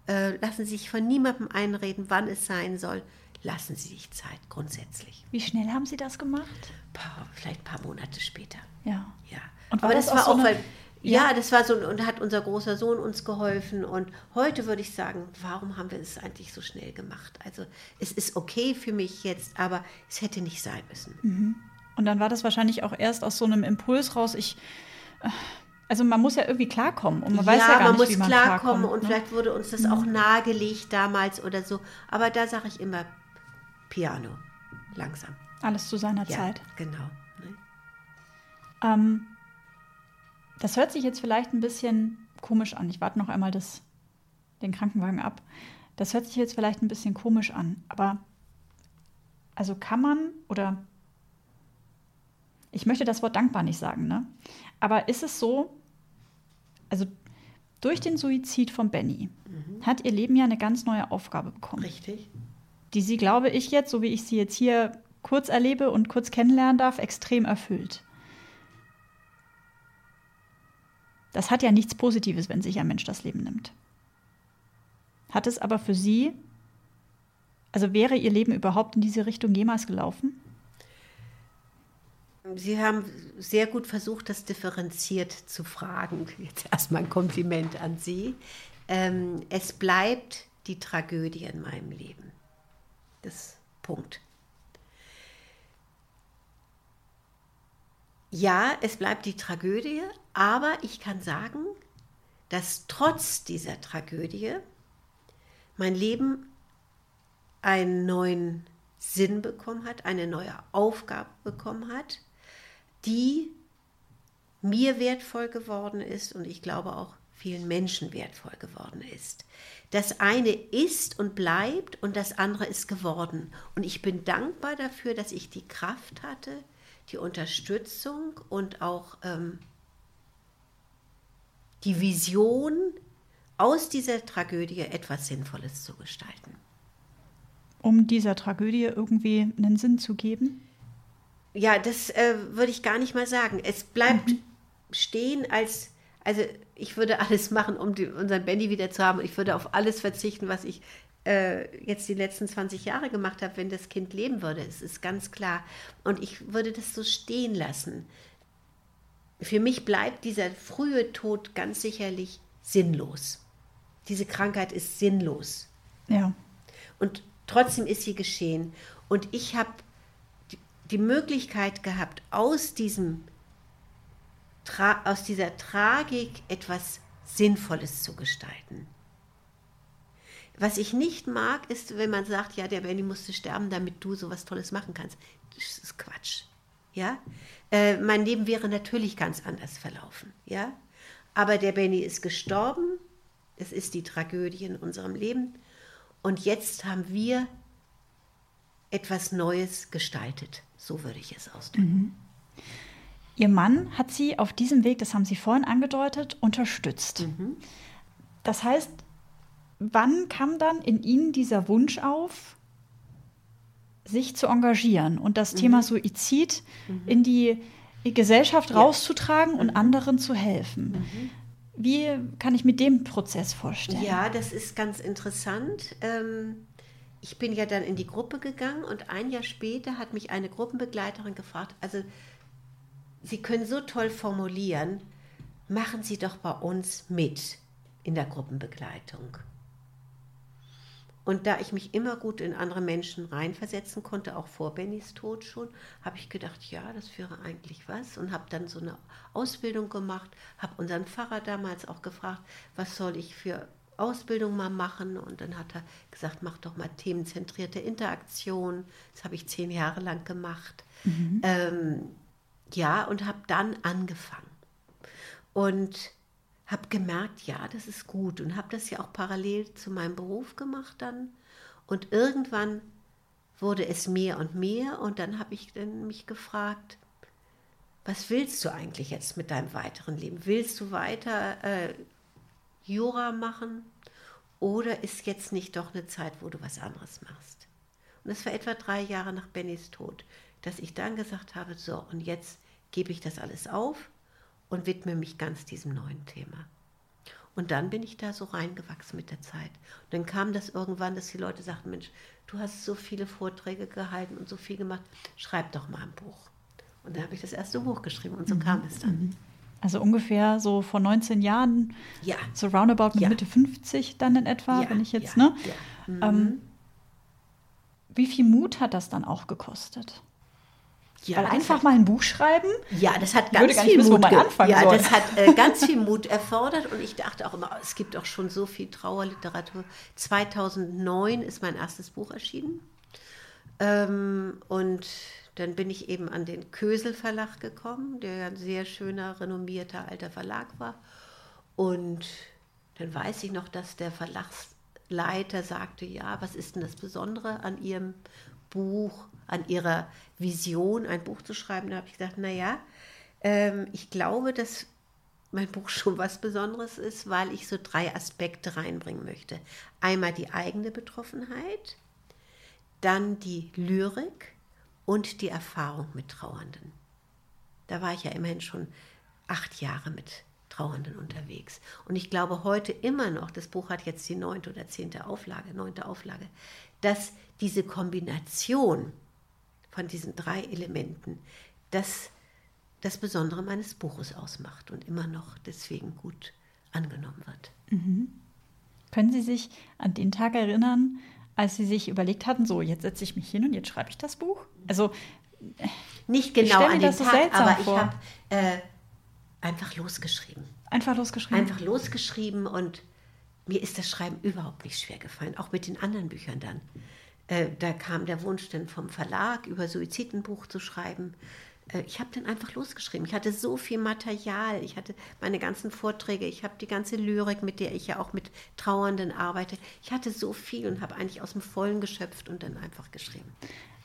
Äh, lassen Sie sich von niemandem einreden, wann es sein soll. Lassen Sie sich Zeit, grundsätzlich. Wie schnell haben Sie das gemacht? Paar, vielleicht ein paar Monate später. Ja. Ja. Und war Aber das das, auch war so auch, weil, ja, Ja. das war so, und hat unser großer Sohn uns geholfen. Und heute würde ich sagen, warum haben wir es eigentlich so schnell gemacht? Also, es ist okay für mich jetzt, aber es hätte nicht sein müssen. Und dann war das wahrscheinlich auch erst aus so einem Impuls raus, ich. äh, Also man muss ja irgendwie klarkommen und man weiß ja gar man nicht, muss wie man klarkommen klarkommt, und ne? vielleicht wurde uns das auch nahegelegt damals oder so. Aber da sage ich immer Piano, langsam. Alles zu seiner Ja, Zeit. genau. Ne? Ähm, das hört sich jetzt vielleicht ein bisschen komisch an. Ich warte noch einmal das, den Krankenwagen ab. Das hört sich jetzt vielleicht ein bisschen komisch an, aber also kann man oder ich möchte das Wort dankbar nicht sagen, ne? Aber ist es so, also durch den Suizid von Benny hat ihr Leben ja eine ganz neue Aufgabe bekommen Richtig? die sie, glaube ich, jetzt, so wie ich sie jetzt hier kurz erlebe und kurz kennenlernen darf, extrem erfüllt. Das hat ja nichts Positives, wenn sich ein Mensch das Leben nimmt. Hat es aber für sie, also wäre ihr Leben überhaupt in diese Richtung jemals gelaufen? Sie haben sehr gut versucht, das differenziert zu fragen. Jetzt erstmal ein Kompliment an Sie. Ähm, es bleibt die Tragödie in meinem Leben. Das Punkt. Ja, es bleibt die Tragödie, aber ich kann sagen, dass trotz dieser Tragödie mein Leben einen neuen Sinn bekommen hat, eine neue Aufgabe bekommen hat, die mir wertvoll geworden ist und ich glaube auch vielen Menschen wertvoll geworden ist. Das eine ist und bleibt und das andere ist geworden. Und ich bin dankbar dafür, dass ich die Kraft hatte, die Unterstützung und auch ähm, die Vision, aus dieser Tragödie etwas Sinnvolles zu gestalten. Um dieser Tragödie irgendwie einen Sinn zu geben? Ja, das äh, würde ich gar nicht mal sagen. Es bleibt stehen als, also ich würde alles machen, um die, unseren Benny wieder zu haben. Ich würde auf alles verzichten, was ich äh, jetzt die letzten 20 Jahre gemacht habe, wenn das Kind leben würde. Es ist ganz klar. Und ich würde das so stehen lassen. Für mich bleibt dieser frühe Tod ganz sicherlich sinnlos. Diese Krankheit ist sinnlos. Ja. Und trotzdem ist sie geschehen. Und ich habe die- Möglichkeit gehabt, aus, diesem, aus dieser Tragik etwas Sinnvolles zu gestalten. Was ich nicht mag, ist, wenn man sagt, ja, der Benny musste sterben, damit du sowas Tolles machen kannst. Das ist Quatsch. Ja? Äh, mein Leben wäre natürlich ganz anders verlaufen. Ja? Aber der Benny ist gestorben. Es ist die Tragödie in unserem Leben. Und jetzt haben wir etwas Neues gestaltet. So würde ich es ausdrücken. Mhm. Ihr Mann hat Sie auf diesem Weg, das haben Sie vorhin angedeutet, unterstützt. Mhm. Das heißt, wann kam dann in Ihnen dieser Wunsch auf, sich zu engagieren und das mhm. Thema Suizid mhm. in die Gesellschaft ja. rauszutragen und mhm. anderen zu helfen? Mhm. Wie kann ich mir den Prozess vorstellen? Ja, das ist ganz interessant. Ähm, ich bin ja dann in die Gruppe gegangen und ein Jahr später hat mich eine Gruppenbegleiterin gefragt, also Sie können so toll formulieren, machen Sie doch bei uns mit in der Gruppenbegleitung. Und da ich mich immer gut in andere Menschen reinversetzen konnte, auch vor Bennys Tod schon, habe ich gedacht, ja, das wäre eigentlich was. Und habe dann so eine Ausbildung gemacht, habe unseren Pfarrer damals auch gefragt, was soll ich für Ausbildung mal machen. Und dann hat er gesagt, mach doch mal themenzentrierte Interaktion. Das habe ich zehn Jahre lang gemacht. Mhm. Ähm, ja, und habe dann angefangen. Und habe gemerkt, ja, das ist gut und habe das ja auch parallel zu meinem Beruf gemacht dann. Und irgendwann wurde es mehr und mehr und dann habe ich dann mich gefragt, was willst du eigentlich jetzt mit deinem weiteren Leben? Willst du weiter äh, Jura machen oder ist jetzt nicht doch eine Zeit, wo du was anderes machst? Und es war etwa drei Jahre nach Bennys Tod, dass ich dann gesagt habe, so und jetzt gebe ich das alles auf und widme mich ganz diesem neuen Thema. Und dann bin ich da so reingewachsen mit der Zeit. Und dann kam das irgendwann, dass die Leute sagten, Mensch, du hast so viele Vorträge gehalten und so viel gemacht, schreib doch mal ein Buch. Und dann habe ich das erste Buch geschrieben und so mhm. kam es dann. Mhm. Also ungefähr so vor 19 Jahren, ja. so roundabout mit ja. Mitte 50 dann in etwa, ja. wenn ich jetzt, ne? Mhm. Ähm, wie viel Mut hat das dann auch gekostet? Ja, Weil einfach hat, mal ein Buch schreiben. Ja, das hat ganz viel wissen, Mut. ja, soll. das hat äh, ganz viel Mut erfordert und ich dachte auch immer, es gibt auch schon so viel Trauerliteratur. 2009 ist mein erstes Buch erschienen ähm, und dann bin ich eben an den Kösel Verlag gekommen, der ein sehr schöner, renommierter alter Verlag war. Und dann weiß ich noch, dass der Verlagsleiter sagte, ja, was ist denn das Besondere an Ihrem Buch? an ihrer Vision, ein Buch zu schreiben. Da habe ich gesagt, naja, ähm, ich glaube, dass mein Buch schon was Besonderes ist, weil ich so drei Aspekte reinbringen möchte. Einmal die eigene Betroffenheit, dann die Lyrik und die Erfahrung mit Trauernden. Da war ich ja immerhin schon acht Jahre mit Trauernden unterwegs. Und ich glaube heute immer noch, das Buch hat jetzt die neunte oder zehnte Auflage, neunte Auflage, dass diese Kombination von diesen drei Elementen, das das Besondere meines Buches ausmacht und immer noch deswegen gut angenommen wird. Mhm. Können Sie sich an den Tag erinnern, als Sie sich überlegt hatten, so jetzt setze ich mich hin und jetzt schreibe ich das Buch? Also nicht genau an den Tag, aber vor. ich habe äh, einfach losgeschrieben. Einfach losgeschrieben. Einfach losgeschrieben und mir ist das Schreiben überhaupt nicht schwer gefallen, auch mit den anderen Büchern dann. Äh, da kam der Wunsch dann vom Verlag, über Suizid ein Buch zu schreiben. Äh, ich habe dann einfach losgeschrieben. Ich hatte so viel Material. Ich hatte meine ganzen Vorträge. Ich habe die ganze Lyrik, mit der ich ja auch mit Trauernden arbeite. Ich hatte so viel und habe eigentlich aus dem Vollen geschöpft und dann einfach geschrieben.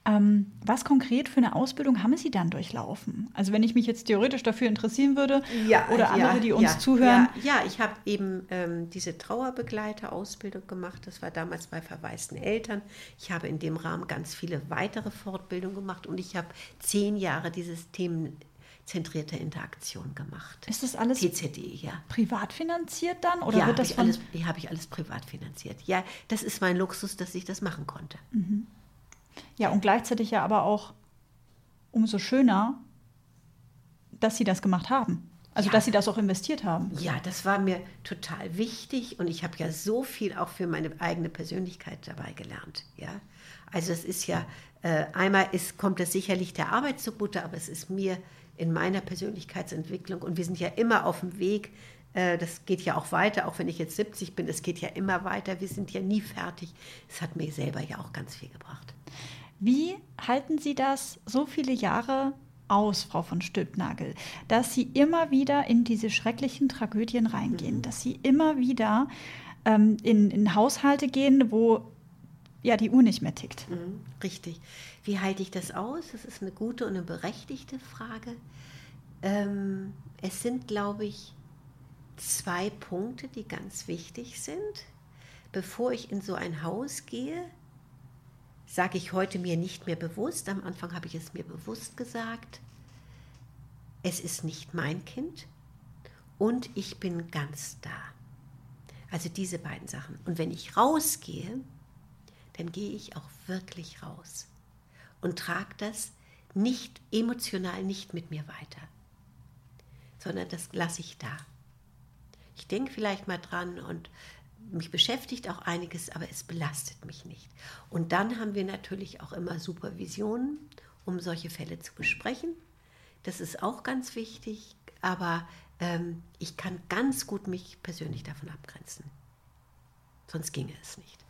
Ähm, was konkret für eine Ausbildung haben Sie dann durchlaufen? Also wenn ich mich jetzt theoretisch dafür interessieren würde ja, oder andere, ja, die uns ja, zuhören. Ja, ich habe eben ähm, diese Trauerbegleiter-Ausbildung gemacht. Das war damals bei verwaisten Eltern. Ich habe in dem Rahmen ganz viele weitere Fortbildungen gemacht und ich habe zehn Jahre dieses themenzentrierte Interaktion gemacht. Ist das alles TZD, ja. privat finanziert dann? Oder ja, wird das habe ich, hab ich alles privat finanziert. Ja, das ist mein Luxus, dass ich das machen konnte. Mhm. Ja, und gleichzeitig ja aber auch umso schöner, dass sie das gemacht haben. Also, ja. dass sie das auch investiert haben. Ja, das war mir total wichtig und ich habe ja so viel auch für meine eigene Persönlichkeit dabei gelernt. Ja, also es ist ja äh, einmal ist, kommt das sicherlich der Arbeit zugute, aber es ist mir in meiner Persönlichkeitsentwicklung und wir sind ja immer auf dem Weg, das geht ja auch weiter, auch wenn ich jetzt 70 bin, es geht ja immer weiter. Wir sind ja nie fertig. Es hat mir selber ja auch ganz viel gebracht. Wie halten Sie das so viele Jahre aus, Frau von Stülpnagel, dass Sie immer wieder in diese schrecklichen Tragödien reingehen, mhm. dass Sie immer wieder ähm, in, in Haushalte gehen, wo ja die Uhr nicht mehr tickt. Mhm, richtig. Wie halte ich das aus? Das ist eine gute und eine berechtigte Frage. Ähm, es sind, glaube ich, zwei Punkte, die ganz wichtig sind. Bevor ich in so ein Haus gehe, sage ich heute mir nicht mehr bewusst, am Anfang habe ich es mir bewusst gesagt, es ist nicht mein Kind und ich bin ganz da. Also diese beiden Sachen. Und wenn ich rausgehe, dann gehe ich auch wirklich raus und trage das nicht emotional nicht mit mir weiter, sondern das lasse ich da. Ich denke vielleicht mal dran und mich beschäftigt auch einiges, aber es belastet mich nicht. Und dann haben wir natürlich auch immer Supervisionen, um solche Fälle zu besprechen. Das ist auch ganz wichtig, aber ähm, ich kann ganz gut mich persönlich davon abgrenzen. Sonst ginge es nicht.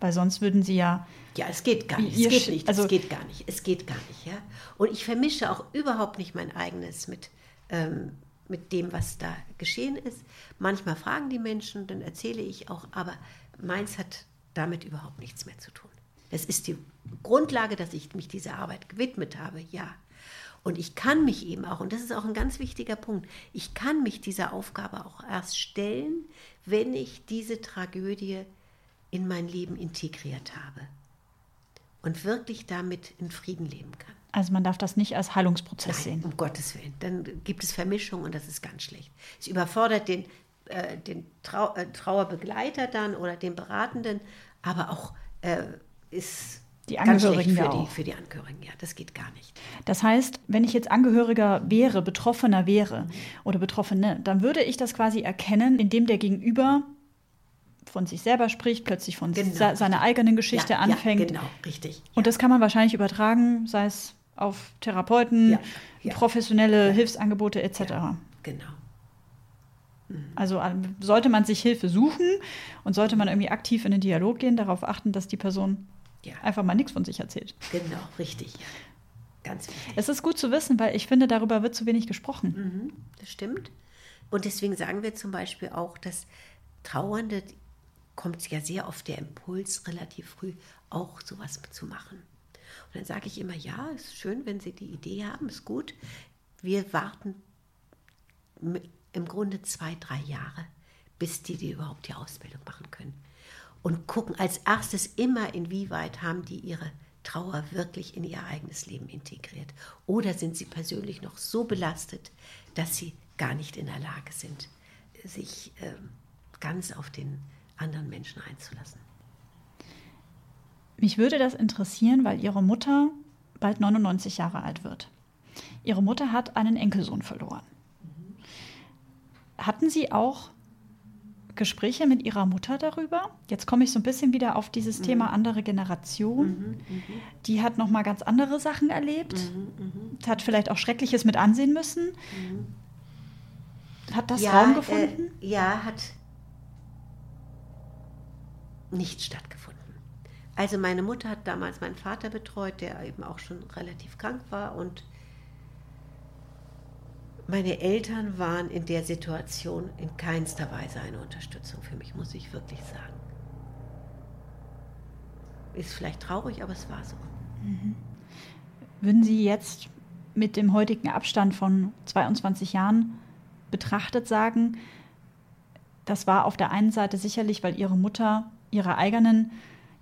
Weil sonst würden sie ja. Ja, es geht gar nicht. Es geht nicht. Also, es geht gar nicht. Es geht gar nicht. Ja? Und ich vermische auch überhaupt nicht mein eigenes mit, ähm, mit dem, was da geschehen ist. Manchmal fragen die Menschen, dann erzähle ich auch, aber meins hat damit überhaupt nichts mehr zu tun. Es ist die Grundlage, dass ich mich dieser Arbeit gewidmet habe, ja. Und ich kann mich eben auch, und das ist auch ein ganz wichtiger Punkt, ich kann mich dieser Aufgabe auch erst stellen, wenn ich diese Tragödie in mein Leben integriert habe und wirklich damit in Frieden leben kann. Also man darf das nicht als Heilungsprozess Nein, sehen. Um Gottes Willen. Dann gibt es Vermischung und das ist ganz schlecht. Es überfordert den, äh, den Trau äh, Trauerbegleiter dann oder den Beratenden, aber auch äh, ist die Angehörigen für, die, für die Angehörigen, ja, das geht gar nicht. Das heißt, wenn ich jetzt Angehöriger wäre, Betroffener wäre mhm. oder Betroffene, dann würde ich das quasi erkennen, indem der Gegenüber von sich selber spricht, plötzlich von genau. seiner eigenen Geschichte ja, anfängt. Ja, genau, richtig. Ja. Und das kann man wahrscheinlich übertragen, sei es auf Therapeuten, professionelle Hilfsangebote etc. genau. Mhm. Also ähm, sollte man sich Hilfe suchen und sollte man irgendwie aktiv in den Dialog gehen, darauf achten, dass die Person einfach mal nichts von sich erzählt. Genau, richtig. Ganz wichtig. Es ist gut zu wissen, weil ich finde, darüber wird zu wenig gesprochen. Mhm, das stimmt. Und deswegen sagen wir zum Beispiel auch, dass Trauernde kommt ja sehr oft der Impuls, relativ früh auch sowas zu machen. Und dann sage ich immer, ja, ist schön, wenn Sie die Idee haben, ist gut. Wir warten im Grunde zwei, drei Jahre, bis die, die überhaupt die Ausbildung machen können. Und gucken als erstes immer, inwieweit haben die ihre Trauer wirklich in ihr eigenes Leben integriert. Oder sind sie persönlich noch so belastet, dass sie gar nicht in der Lage sind, sich äh, ganz auf den anderen Menschen einzulassen. Mich würde das interessieren, weil Ihre Mutter bald 99 Jahre alt wird. Ihre Mutter hat einen Enkelsohn verloren. Hatten Sie auch Gespräche mit Ihrer Mutter darüber? Jetzt komme ich so ein bisschen wieder auf dieses mhm. Thema andere Generation. Mhm, mhm. Die hat noch mal ganz andere Sachen erlebt. Mhm, mhm. Hat vielleicht auch Schreckliches mit ansehen müssen. Mhm. Hat das ja, Raum gefunden? Äh, ja, hat nicht stattgefunden. Also meine Mutter hat damals meinen Vater betreut, der eben auch schon relativ krank war und meine Eltern waren in der Situation in keinster Weise eine Unterstützung für mich, muss ich wirklich sagen. Ist vielleicht traurig, aber es war so. Mhm. Würden Sie jetzt mit dem heutigen Abstand von 22 Jahren betrachtet sagen, das war auf der einen Seite sicherlich, weil Ihre Mutter ihre eigenen,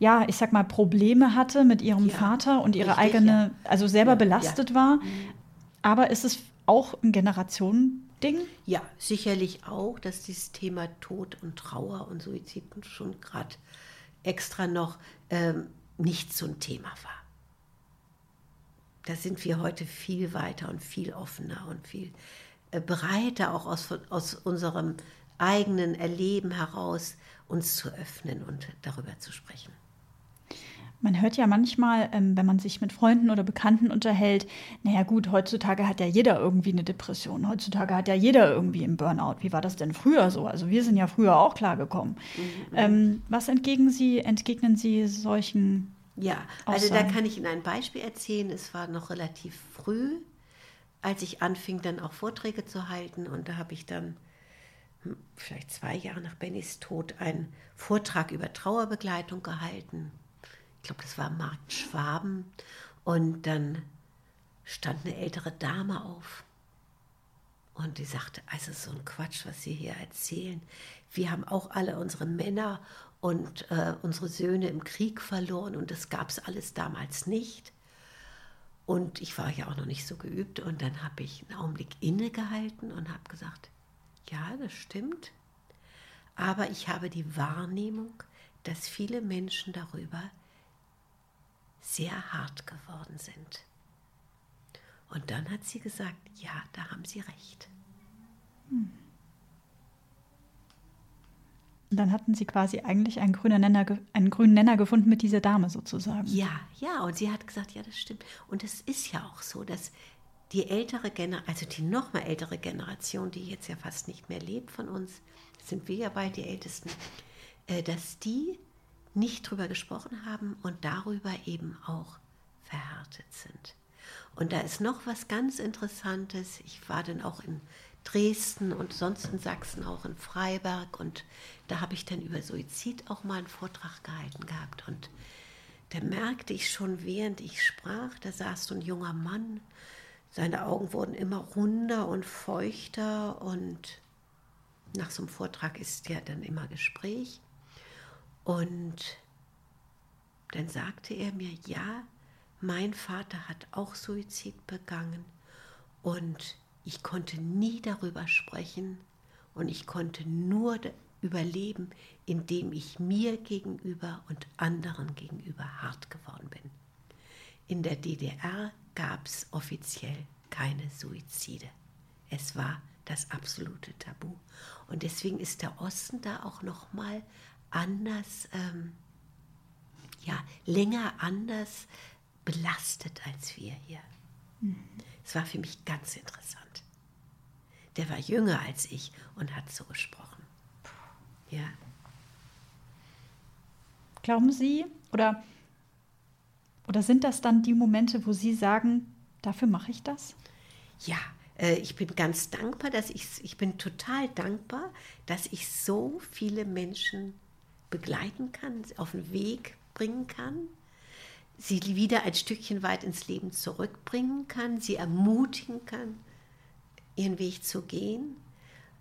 ja, ich sag mal, Probleme hatte mit ihrem ja, Vater und ihre richtig, eigene, ja. also selber ja, belastet war. Mhm. Aber ist es auch ein Generationending? Ja, sicherlich auch, dass dieses Thema Tod und Trauer und Suizid schon gerade extra noch ähm, nicht so ein Thema war. Da sind wir heute viel weiter und viel offener und viel äh, bereiter, auch aus, aus unserem eigenen Erleben heraus uns zu öffnen und darüber zu sprechen. Man hört ja manchmal, ähm, wenn man sich mit Freunden oder Bekannten unterhält, naja gut, heutzutage hat ja jeder irgendwie eine Depression, heutzutage hat ja jeder irgendwie einen Burnout. Wie war das denn früher so? Also wir sind ja früher auch klargekommen. Mhm. Ähm, was entgegen Sie, entgegnen Sie solchen Ja, also Aussagen? da kann ich Ihnen ein Beispiel erzählen. Es war noch relativ früh, als ich anfing, dann auch Vorträge zu halten. Und da habe ich dann hm, vielleicht zwei Jahre nach Bennys Tod einen Vortrag über Trauerbegleitung gehalten ich glaube, das war Markt Schwaben. Und dann stand eine ältere Dame auf und die sagte, also so ein Quatsch, was Sie hier erzählen. Wir haben auch alle unsere Männer und äh, unsere Söhne im Krieg verloren und das gab es alles damals nicht. Und ich war ja auch noch nicht so geübt und dann habe ich einen Augenblick innegehalten und habe gesagt, ja, das stimmt. Aber ich habe die Wahrnehmung, dass viele Menschen darüber sehr hart geworden sind. Und dann hat sie gesagt, ja, da haben Sie recht. Hm. Und dann hatten Sie quasi eigentlich einen grünen, Nenner, einen grünen Nenner gefunden mit dieser Dame sozusagen. Ja, ja, und sie hat gesagt, ja, das stimmt. Und es ist ja auch so, dass die ältere Generation, also die noch mal ältere Generation, die jetzt ja fast nicht mehr lebt von uns, sind wir ja bald die Ältesten, äh, dass die nicht drüber gesprochen haben und darüber eben auch verhärtet sind. Und da ist noch was ganz Interessantes. Ich war dann auch in Dresden und sonst in Sachsen auch in Freiberg und da habe ich dann über Suizid auch mal einen Vortrag gehalten gehabt und da merkte ich schon, während ich sprach, da saß so ein junger Mann, seine Augen wurden immer runder und feuchter und nach so einem Vortrag ist ja dann immer Gespräch. Und dann sagte er mir, ja, mein Vater hat auch Suizid begangen und ich konnte nie darüber sprechen und ich konnte nur überleben, indem ich mir gegenüber und anderen gegenüber hart geworden bin. In der DDR gab es offiziell keine Suizide. Es war das absolute Tabu. Und deswegen ist der Osten da auch noch mal anders, ähm, ja, länger anders belastet als wir hier. Mhm. Es war für mich ganz interessant. Der war jünger als ich und hat so gesprochen. Ja. Glauben Sie oder, oder sind das dann die Momente, wo Sie sagen, dafür mache ich das? Ja, äh, ich bin ganz dankbar, dass ich, ich bin total dankbar, dass ich so viele Menschen begleiten kann, auf den Weg bringen kann, sie wieder ein Stückchen weit ins Leben zurückbringen kann, sie ermutigen kann, ihren Weg zu gehen.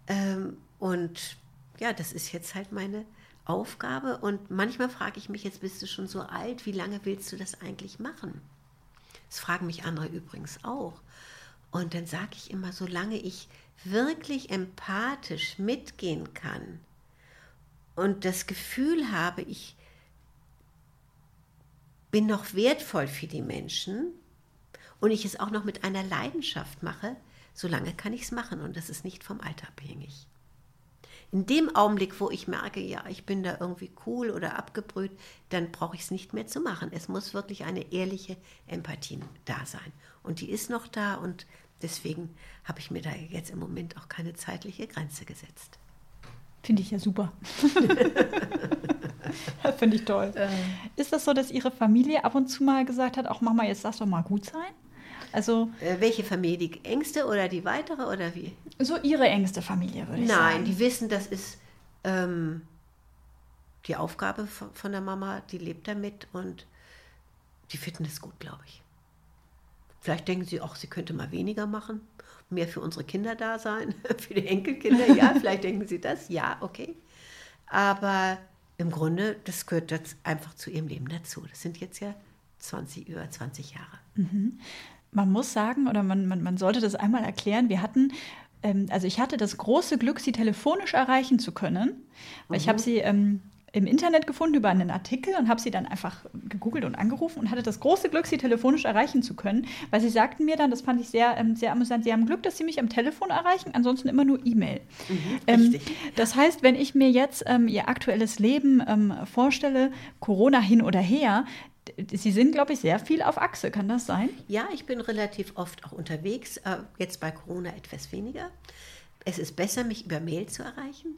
Ähm, und ja, das ist jetzt halt meine Aufgabe. Und manchmal frage ich mich, jetzt bist du schon so alt, wie lange willst du das eigentlich machen? Das fragen mich andere übrigens auch. Und dann sage ich immer, solange ich wirklich empathisch mitgehen kann, und das Gefühl habe, ich bin noch wertvoll für die Menschen und ich es auch noch mit einer Leidenschaft mache, solange kann ich es machen und das ist nicht vom Alter abhängig. In dem Augenblick, wo ich merke, ja, ich bin da irgendwie cool oder abgebrüht, dann brauche ich es nicht mehr zu machen. Es muss wirklich eine ehrliche Empathie da sein. Und die ist noch da und deswegen habe ich mir da jetzt im Moment auch keine zeitliche Grenze gesetzt. Finde ich ja super. das finde ich toll. Ähm. Ist das so, dass Ihre Familie ab und zu mal gesagt hat, auch Mama, jetzt lass doch mal gut sein? Also äh, welche Familie? Die engste oder die weitere oder wie? So Ihre engste Familie, würde ich Nein, sagen. Nein, die wissen, das ist ähm, die Aufgabe von der Mama, die lebt damit und die finden es gut, glaube ich. Vielleicht denken sie auch, sie könnte mal weniger machen mehr für unsere Kinder da sein, für die Enkelkinder, ja, vielleicht denken sie das, ja, okay. Aber im Grunde, das gehört das einfach zu ihrem Leben dazu. Das sind jetzt ja 20, über 20 Jahre. Mhm. Man muss sagen, oder man, man, man sollte das einmal erklären, wir hatten ähm, also ich hatte das große Glück, sie telefonisch erreichen zu können. Weil mhm. ich habe sie ähm, im Internet gefunden über einen Artikel und habe sie dann einfach gegoogelt und angerufen und hatte das große Glück, sie telefonisch erreichen zu können, weil sie sagten mir dann, das fand ich sehr, ähm, sehr amüsant, sie haben Glück, dass sie mich am Telefon erreichen, ansonsten immer nur E-Mail. Mhm, ähm, das heißt, wenn ich mir jetzt ähm, ihr aktuelles Leben ähm, vorstelle, Corona hin oder her, Sie sind, glaube ich, sehr viel auf Achse, kann das sein? Ja, ich bin relativ oft auch unterwegs, äh, jetzt bei Corona etwas weniger. Es ist besser, mich über Mail zu erreichen,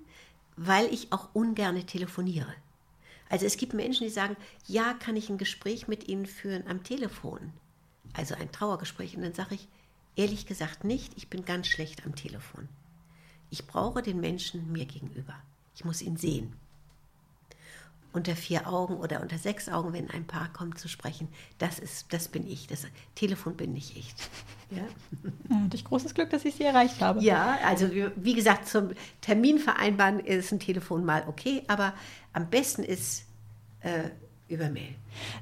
weil ich auch ungern telefoniere. Also es gibt Menschen, die sagen, ja, kann ich ein Gespräch mit Ihnen führen am Telefon? Also ein Trauergespräch. Und dann sage ich, ehrlich gesagt nicht, ich bin ganz schlecht am Telefon. Ich brauche den Menschen mir gegenüber. Ich muss ihn sehen unter vier Augen oder unter sechs Augen, wenn ein Paar kommt zu sprechen, das ist, das bin ich. Das Telefon bin nicht ich. Ja. ja ich großes Glück, dass ich sie erreicht habe. Ja, also wie gesagt, zum Termin vereinbaren ist ein Telefon mal okay, aber am besten ist äh, über Mail.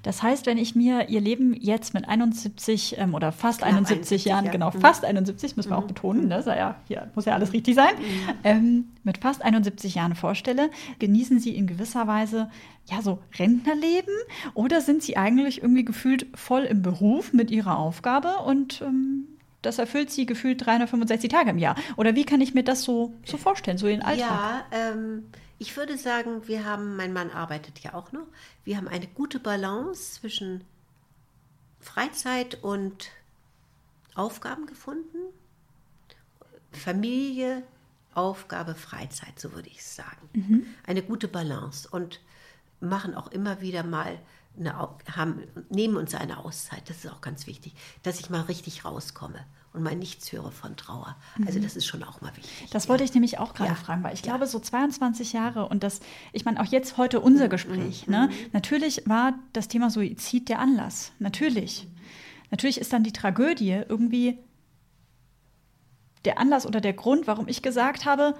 Das heißt, wenn ich mir ihr Leben jetzt mit 71 ähm, oder fast Knapp 71, 71 Jahren, ja. genau, mhm. fast 71, müssen wir mhm. auch betonen, ne? ja, hier muss ja alles richtig sein, mhm. ähm, mit fast 71 Jahren vorstelle, genießen Sie in gewisser Weise ja so Rentnerleben oder sind Sie eigentlich irgendwie gefühlt voll im Beruf mit Ihrer Aufgabe und ähm, das erfüllt sie gefühlt 365 Tage im Jahr. Oder wie kann ich mir das so, so vorstellen, so in Alltag? Ja, ähm, ich würde sagen, wir haben, mein Mann arbeitet ja auch noch, wir haben eine gute Balance zwischen Freizeit und Aufgaben gefunden. Familie, Aufgabe, Freizeit, so würde ich sagen. Mhm. Eine gute Balance und machen auch immer wieder mal eine, haben, nehmen uns eine Auszeit. Das ist auch ganz wichtig, dass ich mal richtig rauskomme und mal nichts höre von Trauer. Also mhm. das ist schon auch mal wichtig. Das wollte ich nämlich auch gerade ja. fragen, weil ich ja. glaube, so 22 Jahre und das, ich meine, auch jetzt heute unser mhm. Gespräch, mhm. ne? Natürlich war das Thema Suizid der Anlass. Natürlich. Mhm. Natürlich ist dann die Tragödie irgendwie der Anlass oder der Grund, warum ich gesagt habe,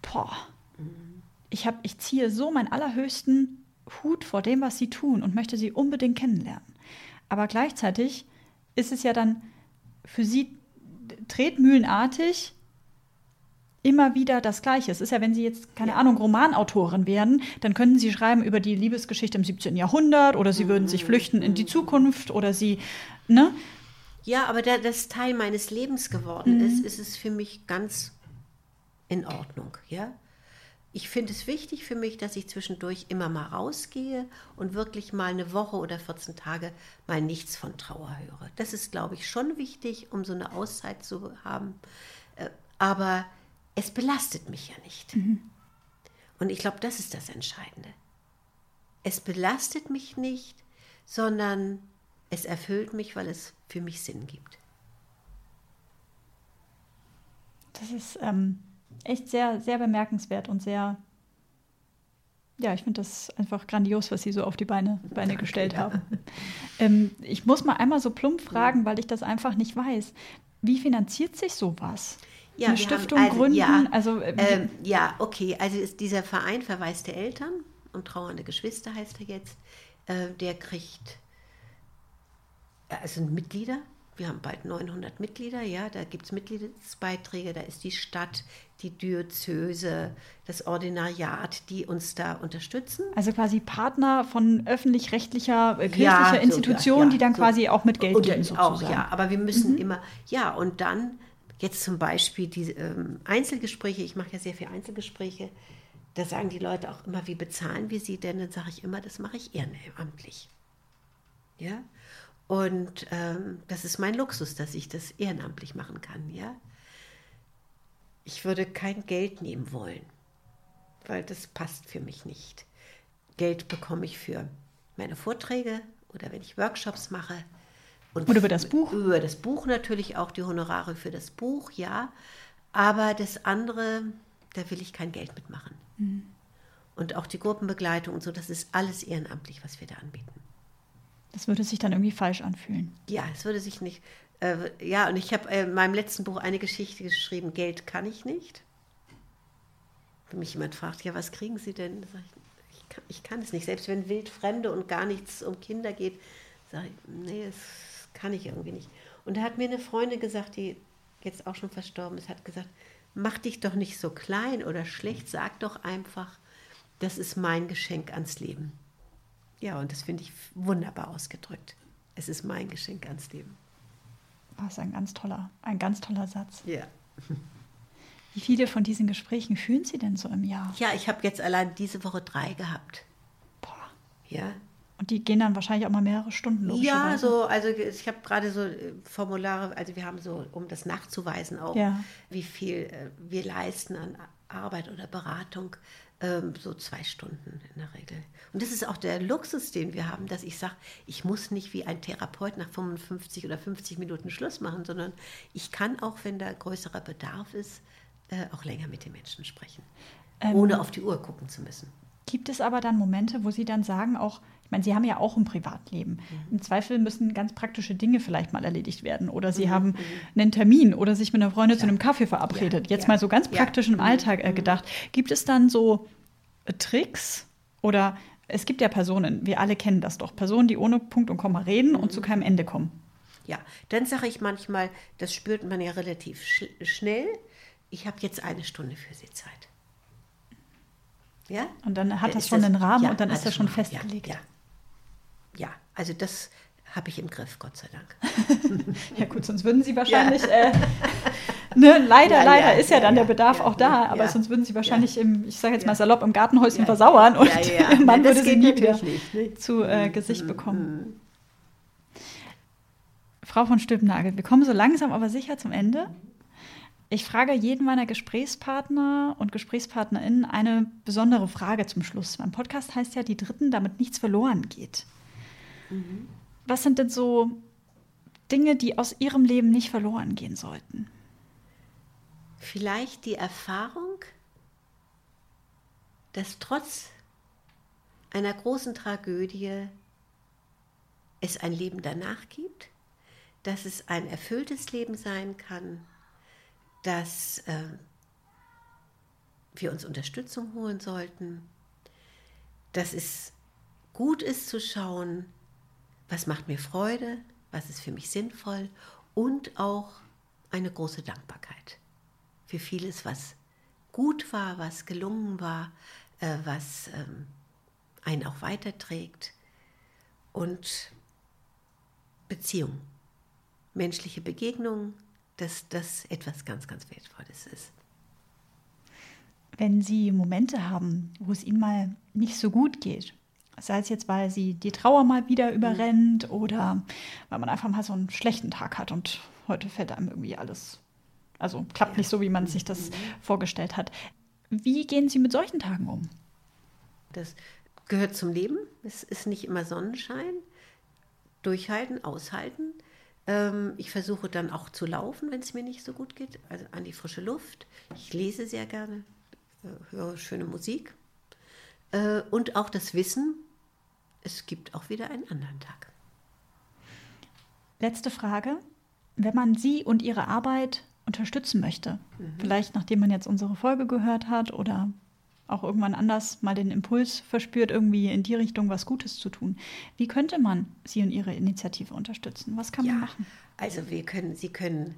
boah, mhm. ich, hab, ich ziehe so meinen allerhöchsten Hut vor dem, was sie tun und möchte sie unbedingt kennenlernen. Aber gleichzeitig ist es ja dann für sie tretmühlenartig immer wieder das Gleiche. Es ist ja, wenn Sie jetzt, keine. Ahnung, Romanautorin werden, dann könnten Sie schreiben über die Liebesgeschichte im 17. Jahrhundert oder Sie würden sich flüchten in die Zukunft oder Sie, ne? Ja, aber da das Teil meines Lebens geworden mhm. ist, ist es für mich ganz in Ordnung, ja? Ich finde es wichtig für mich, dass ich zwischendurch immer mal rausgehe und wirklich mal eine Woche oder 14 Tage mal nichts von Trauer höre. Das ist, glaube ich, schon wichtig, um so eine Auszeit zu haben. Äh, aber es belastet mich ja nicht. Mhm. Und ich glaube, das ist das Entscheidende. Es belastet mich nicht, sondern es erfüllt mich, weil es für mich Sinn gibt. Das ist ähm, echt sehr, sehr bemerkenswert und sehr, ja, ich finde das einfach grandios, was Sie so auf die Beine, Beine Danke, gestellt ja. haben. Ähm, ich muss mal einmal so plump fragen, weil ich das einfach nicht weiß. Wie finanziert sich sowas? Ja, Eine Stiftung also, gründen? Ja, also, äh, ähm, ja, okay. Also ist dieser Verein Verwaiste Eltern und Trauernde Geschwister heißt er jetzt. Äh, der kriegt, also Mitglieder, wir haben bald 900 Mitglieder, ja, da gibt es Mitgliedsbeiträge, da ist die Stadt, die Diözese, das Ordinariat, die uns da unterstützen. Also quasi Partner von öffentlich-rechtlicher, äh, kirchlicher ja, Institution, ja, die dann so. quasi auch mit Geld und geben sozusagen. Auch, ja, aber wir müssen mhm. immer, ja, und dann jetzt zum Beispiel die ähm, Einzelgespräche, ich mache ja sehr viele Einzelgespräche, da sagen die Leute auch immer, wie bezahlen wir sie denn? Dann sage ich immer, das mache ich ehrenamtlich. Ja, und ähm, das ist mein Luxus, dass ich das ehrenamtlich machen kann, ja. Ich würde kein Geld nehmen wollen, weil das passt für mich nicht. Geld bekomme ich für meine Vorträge oder wenn ich Workshops mache. Und oder über das Buch? Über das Buch natürlich auch die Honorare für das Buch, ja. Aber das andere, da will ich kein Geld mitmachen. Mhm. Und auch die Gruppenbegleitung und so, das ist alles ehrenamtlich, was wir da anbieten. Das würde sich dann irgendwie falsch anfühlen. Ja, es würde sich nicht. Äh, ja, und ich habe äh, in meinem letzten Buch eine Geschichte geschrieben: Geld kann ich nicht. Wenn mich jemand fragt, ja, was kriegen Sie denn? Sag ich, ich kann, ich kann es nicht. Selbst wenn Wildfremde und gar nichts um Kinder geht, sage ich, nee, das kann ich irgendwie nicht. Und da hat mir eine Freundin gesagt, die jetzt auch schon verstorben ist, hat gesagt, mach dich doch nicht so klein oder schlecht, sag doch einfach, das ist mein Geschenk ans Leben. Ja, und das finde ich wunderbar ausgedrückt. Es ist mein Geschenk ans Leben. Das ist ein ganz toller, ein ganz toller Satz. Ja. Wie viele von diesen Gesprächen führen Sie denn so im Jahr? Ja, ich habe jetzt allein diese Woche drei gehabt. Boah. Ja. Und die gehen dann wahrscheinlich auch mal mehrere Stunden Ja, so, also ich habe gerade so äh, Formulare, also wir haben so, um das nachzuweisen auch, ja. wie viel äh, wir leisten an Arbeit oder Beratung, ähm, so zwei Stunden in der Regel. Und das ist auch der Luxus, den wir haben, dass ich sage, ich muss nicht wie ein Therapeut nach 55 oder 50 Minuten Schluss machen, sondern ich kann auch, wenn da größerer Bedarf ist, äh, auch länger mit den Menschen sprechen, ähm, ohne auf die Uhr gucken zu müssen. Gibt es aber dann Momente, wo Sie dann sagen, auch, ich meine, Sie haben ja auch ein Privatleben. Mhm. Im Zweifel müssen ganz praktische Dinge vielleicht mal erledigt werden. Oder Sie mhm. haben mhm. einen Termin oder sich mit einer Freundin ja. zu einem Kaffee verabredet. Ja. Jetzt ja. mal so ganz praktisch im mhm. Alltag äh, mhm. gedacht. Gibt es dann so äh, Tricks oder es gibt ja Personen, wir alle kennen das doch, Personen, die ohne Punkt und Komma reden und zu keinem Ende kommen. Ja, dann sage ich manchmal, das spürt man ja relativ sch schnell. Ich habe jetzt eine Stunde für Sie Zeit. Ja? Und dann hat das schon das, einen Rahmen ja, und dann ist das schon festgelegt. Ja, ja. Ja, also das habe ich im Griff, Gott sei Dank. ja gut, sonst würden Sie wahrscheinlich, äh, ne, leider, leider ist ja, dann der Bedarf auch da, aber sonst würden Sie wahrscheinlich im, ich sage jetzt mal salopp, im Gartenhäuschen versauern und man würde sie nie wieder nicht, ne? zu äh, mhm, Gesicht mhm, bekommen. Mhm. Frau von Stülpnagel, wir kommen so langsam aber sicher zum Ende. Ich frage jeden meiner Gesprächspartner und Gesprächspartnerinnen eine besondere Frage zum Schluss. Mein Podcast heißt ja Die Dritten, damit nichts verloren geht. Mhm. Was sind denn so Dinge, die aus Ihrem Leben nicht verloren gehen sollten? Vielleicht die Erfahrung, dass trotz einer großen Tragödie es ein Leben danach gibt, dass es ein erfülltes Leben sein kann, dass äh, wir uns Unterstützung holen sollten, dass es gut ist zu schauen, was macht mir Freude, was ist für mich sinnvoll? Und auch eine große Dankbarkeit für vieles, was gut war, was gelungen war, äh, was ähm, einen auch weiterträgt. Und Beziehung, menschliche Begegnungen, dass das etwas ganz, ganz Wertvolles ist. Wenn Sie Momente haben, wo es Ihnen mal nicht so gut geht, sei es jetzt, weil Sie die Trauer mal wieder überrennt mhm. oder weil man einfach mal so einen schlechten Tag hat und heute fällt einem irgendwie alles, also klappt ja. nicht so, wie man sich das mhm. vorgestellt hat. Wie gehen Sie mit solchen Tagen um? Das gehört zum Leben. Es ist nicht immer Sonnenschein. Durchhalten, aushalten. Ähm, ich versuche dann auch zu laufen, wenn es mir nicht so gut geht, also an die frische Luft. Ich lese sehr gerne, äh, höre schöne Musik. Äh, und auch das Wissen, es gibt auch wieder einen anderen Tag. Letzte Frage. Wenn man Sie und Ihre Arbeit unterstützen möchte, mhm. vielleicht nachdem man jetzt unsere Folge gehört hat oder auch irgendwann anders mal den Impuls verspürt, irgendwie in die Richtung was Gutes zu tun. Wie könnte man Sie und Ihre Initiative unterstützen? Was kann ja, man machen? Also wir können, Sie können,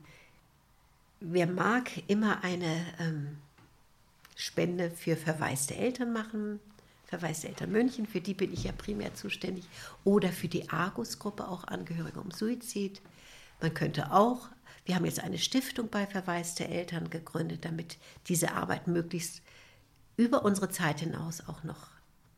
wer mag, immer eine ähm, Spende für verwaiste Eltern machen. Verwaiste Eltern München, für die bin ich ja primär zuständig. Oder für die Argus-Gruppe, auch Angehörige um Suizid. Man könnte auch, wir haben jetzt eine Stiftung bei verwaiste Eltern gegründet, damit diese Arbeit möglichst über unsere Zeit hinaus auch noch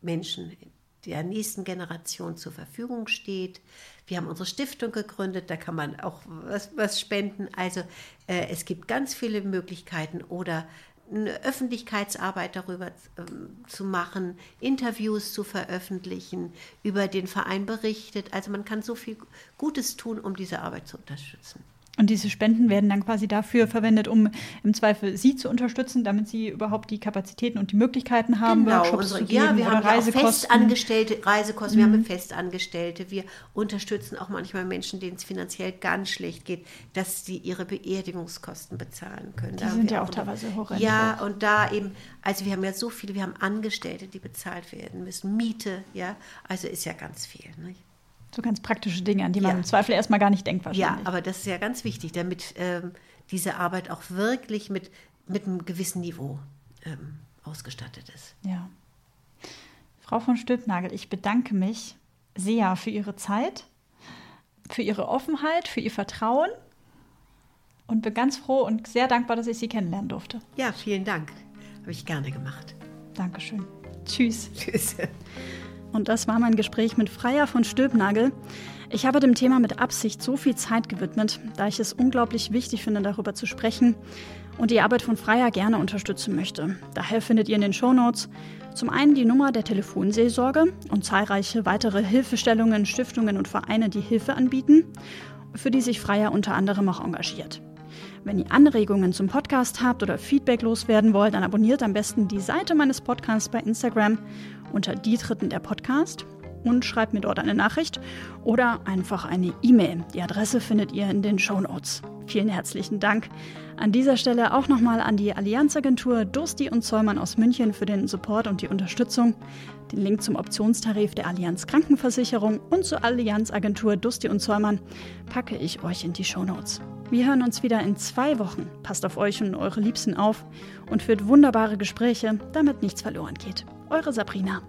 Menschen der nächsten Generation zur Verfügung steht. Wir haben unsere Stiftung gegründet, da kann man auch was, was spenden. Also äh, es gibt ganz viele Möglichkeiten oder eine Öffentlichkeitsarbeit darüber ähm, zu machen, Interviews zu veröffentlichen, über den Verein berichtet. Also man kann so viel Gutes tun, um diese Arbeit zu unterstützen. Und diese Spenden werden dann quasi dafür verwendet, um im Zweifel Sie zu unterstützen, damit Sie überhaupt die Kapazitäten und die Möglichkeiten haben, genau, Workshops unsere, zu geben ja, wir haben Reisekosten. festangestellte Reisekosten, mhm. wir haben Festangestellte, wir unterstützen auch manchmal Menschen, denen es finanziell ganz schlecht geht, dass sie ihre Beerdigungskosten bezahlen können. Die da sind ja auch, auch teilweise hoch. Ja, und da eben, also wir haben ja so viele, wir haben Angestellte, die bezahlt werden müssen, Miete, ja, also ist ja ganz viel. Nicht? So ganz praktische Dinge, an die man im Zweifel erstmal gar nicht denkt wahrscheinlich. Ja, aber das ist ja ganz wichtig, damit ähm, diese Arbeit auch wirklich mit, mit einem gewissen Niveau ähm, ausgestattet ist. Ja. Frau von Stülpnagel, ich bedanke mich sehr für Ihre Zeit, für Ihre Offenheit, für Ihr Vertrauen und bin ganz froh und sehr dankbar, dass ich Sie kennenlernen durfte. Ja, vielen Dank. Habe ich gerne gemacht. Dankeschön. Tschüss. Tschüss. Und das war mein Gespräch mit Freier von Stülpnagel. Ich habe dem Thema mit Absicht so viel Zeit gewidmet, da ich es unglaublich wichtig finde, darüber zu sprechen und die Arbeit von Freier gerne unterstützen möchte. Daher findet ihr in den Shownotes zum einen die Nummer der Telefonseelsorge und zahlreiche weitere Hilfestellungen, Stiftungen und Vereine, die Hilfe anbieten, für die sich Freier unter anderem auch engagiert. Wenn ihr Anregungen zum Podcast habt oder Feedback loswerden wollt, dann abonniert am besten die Seite meines Podcasts bei Instagram unter die Dritten der Podcast und schreibt mir dort eine Nachricht oder einfach eine E-Mail. Die Adresse findet ihr in den Show Notes. Vielen herzlichen Dank. An dieser Stelle auch nochmal an die Allianzagentur Dursti und Zollmann aus München für den Support und die Unterstützung. Den Link zum Optionstarif der Allianz Krankenversicherung und zur Allianzagentur Dursti und Zollmann packe ich euch in die Show Notes. Wir hören uns wieder in zwei Wochen. Passt auf euch und eure Liebsten auf und führt wunderbare Gespräche, damit nichts verloren geht. Eure Sabrina.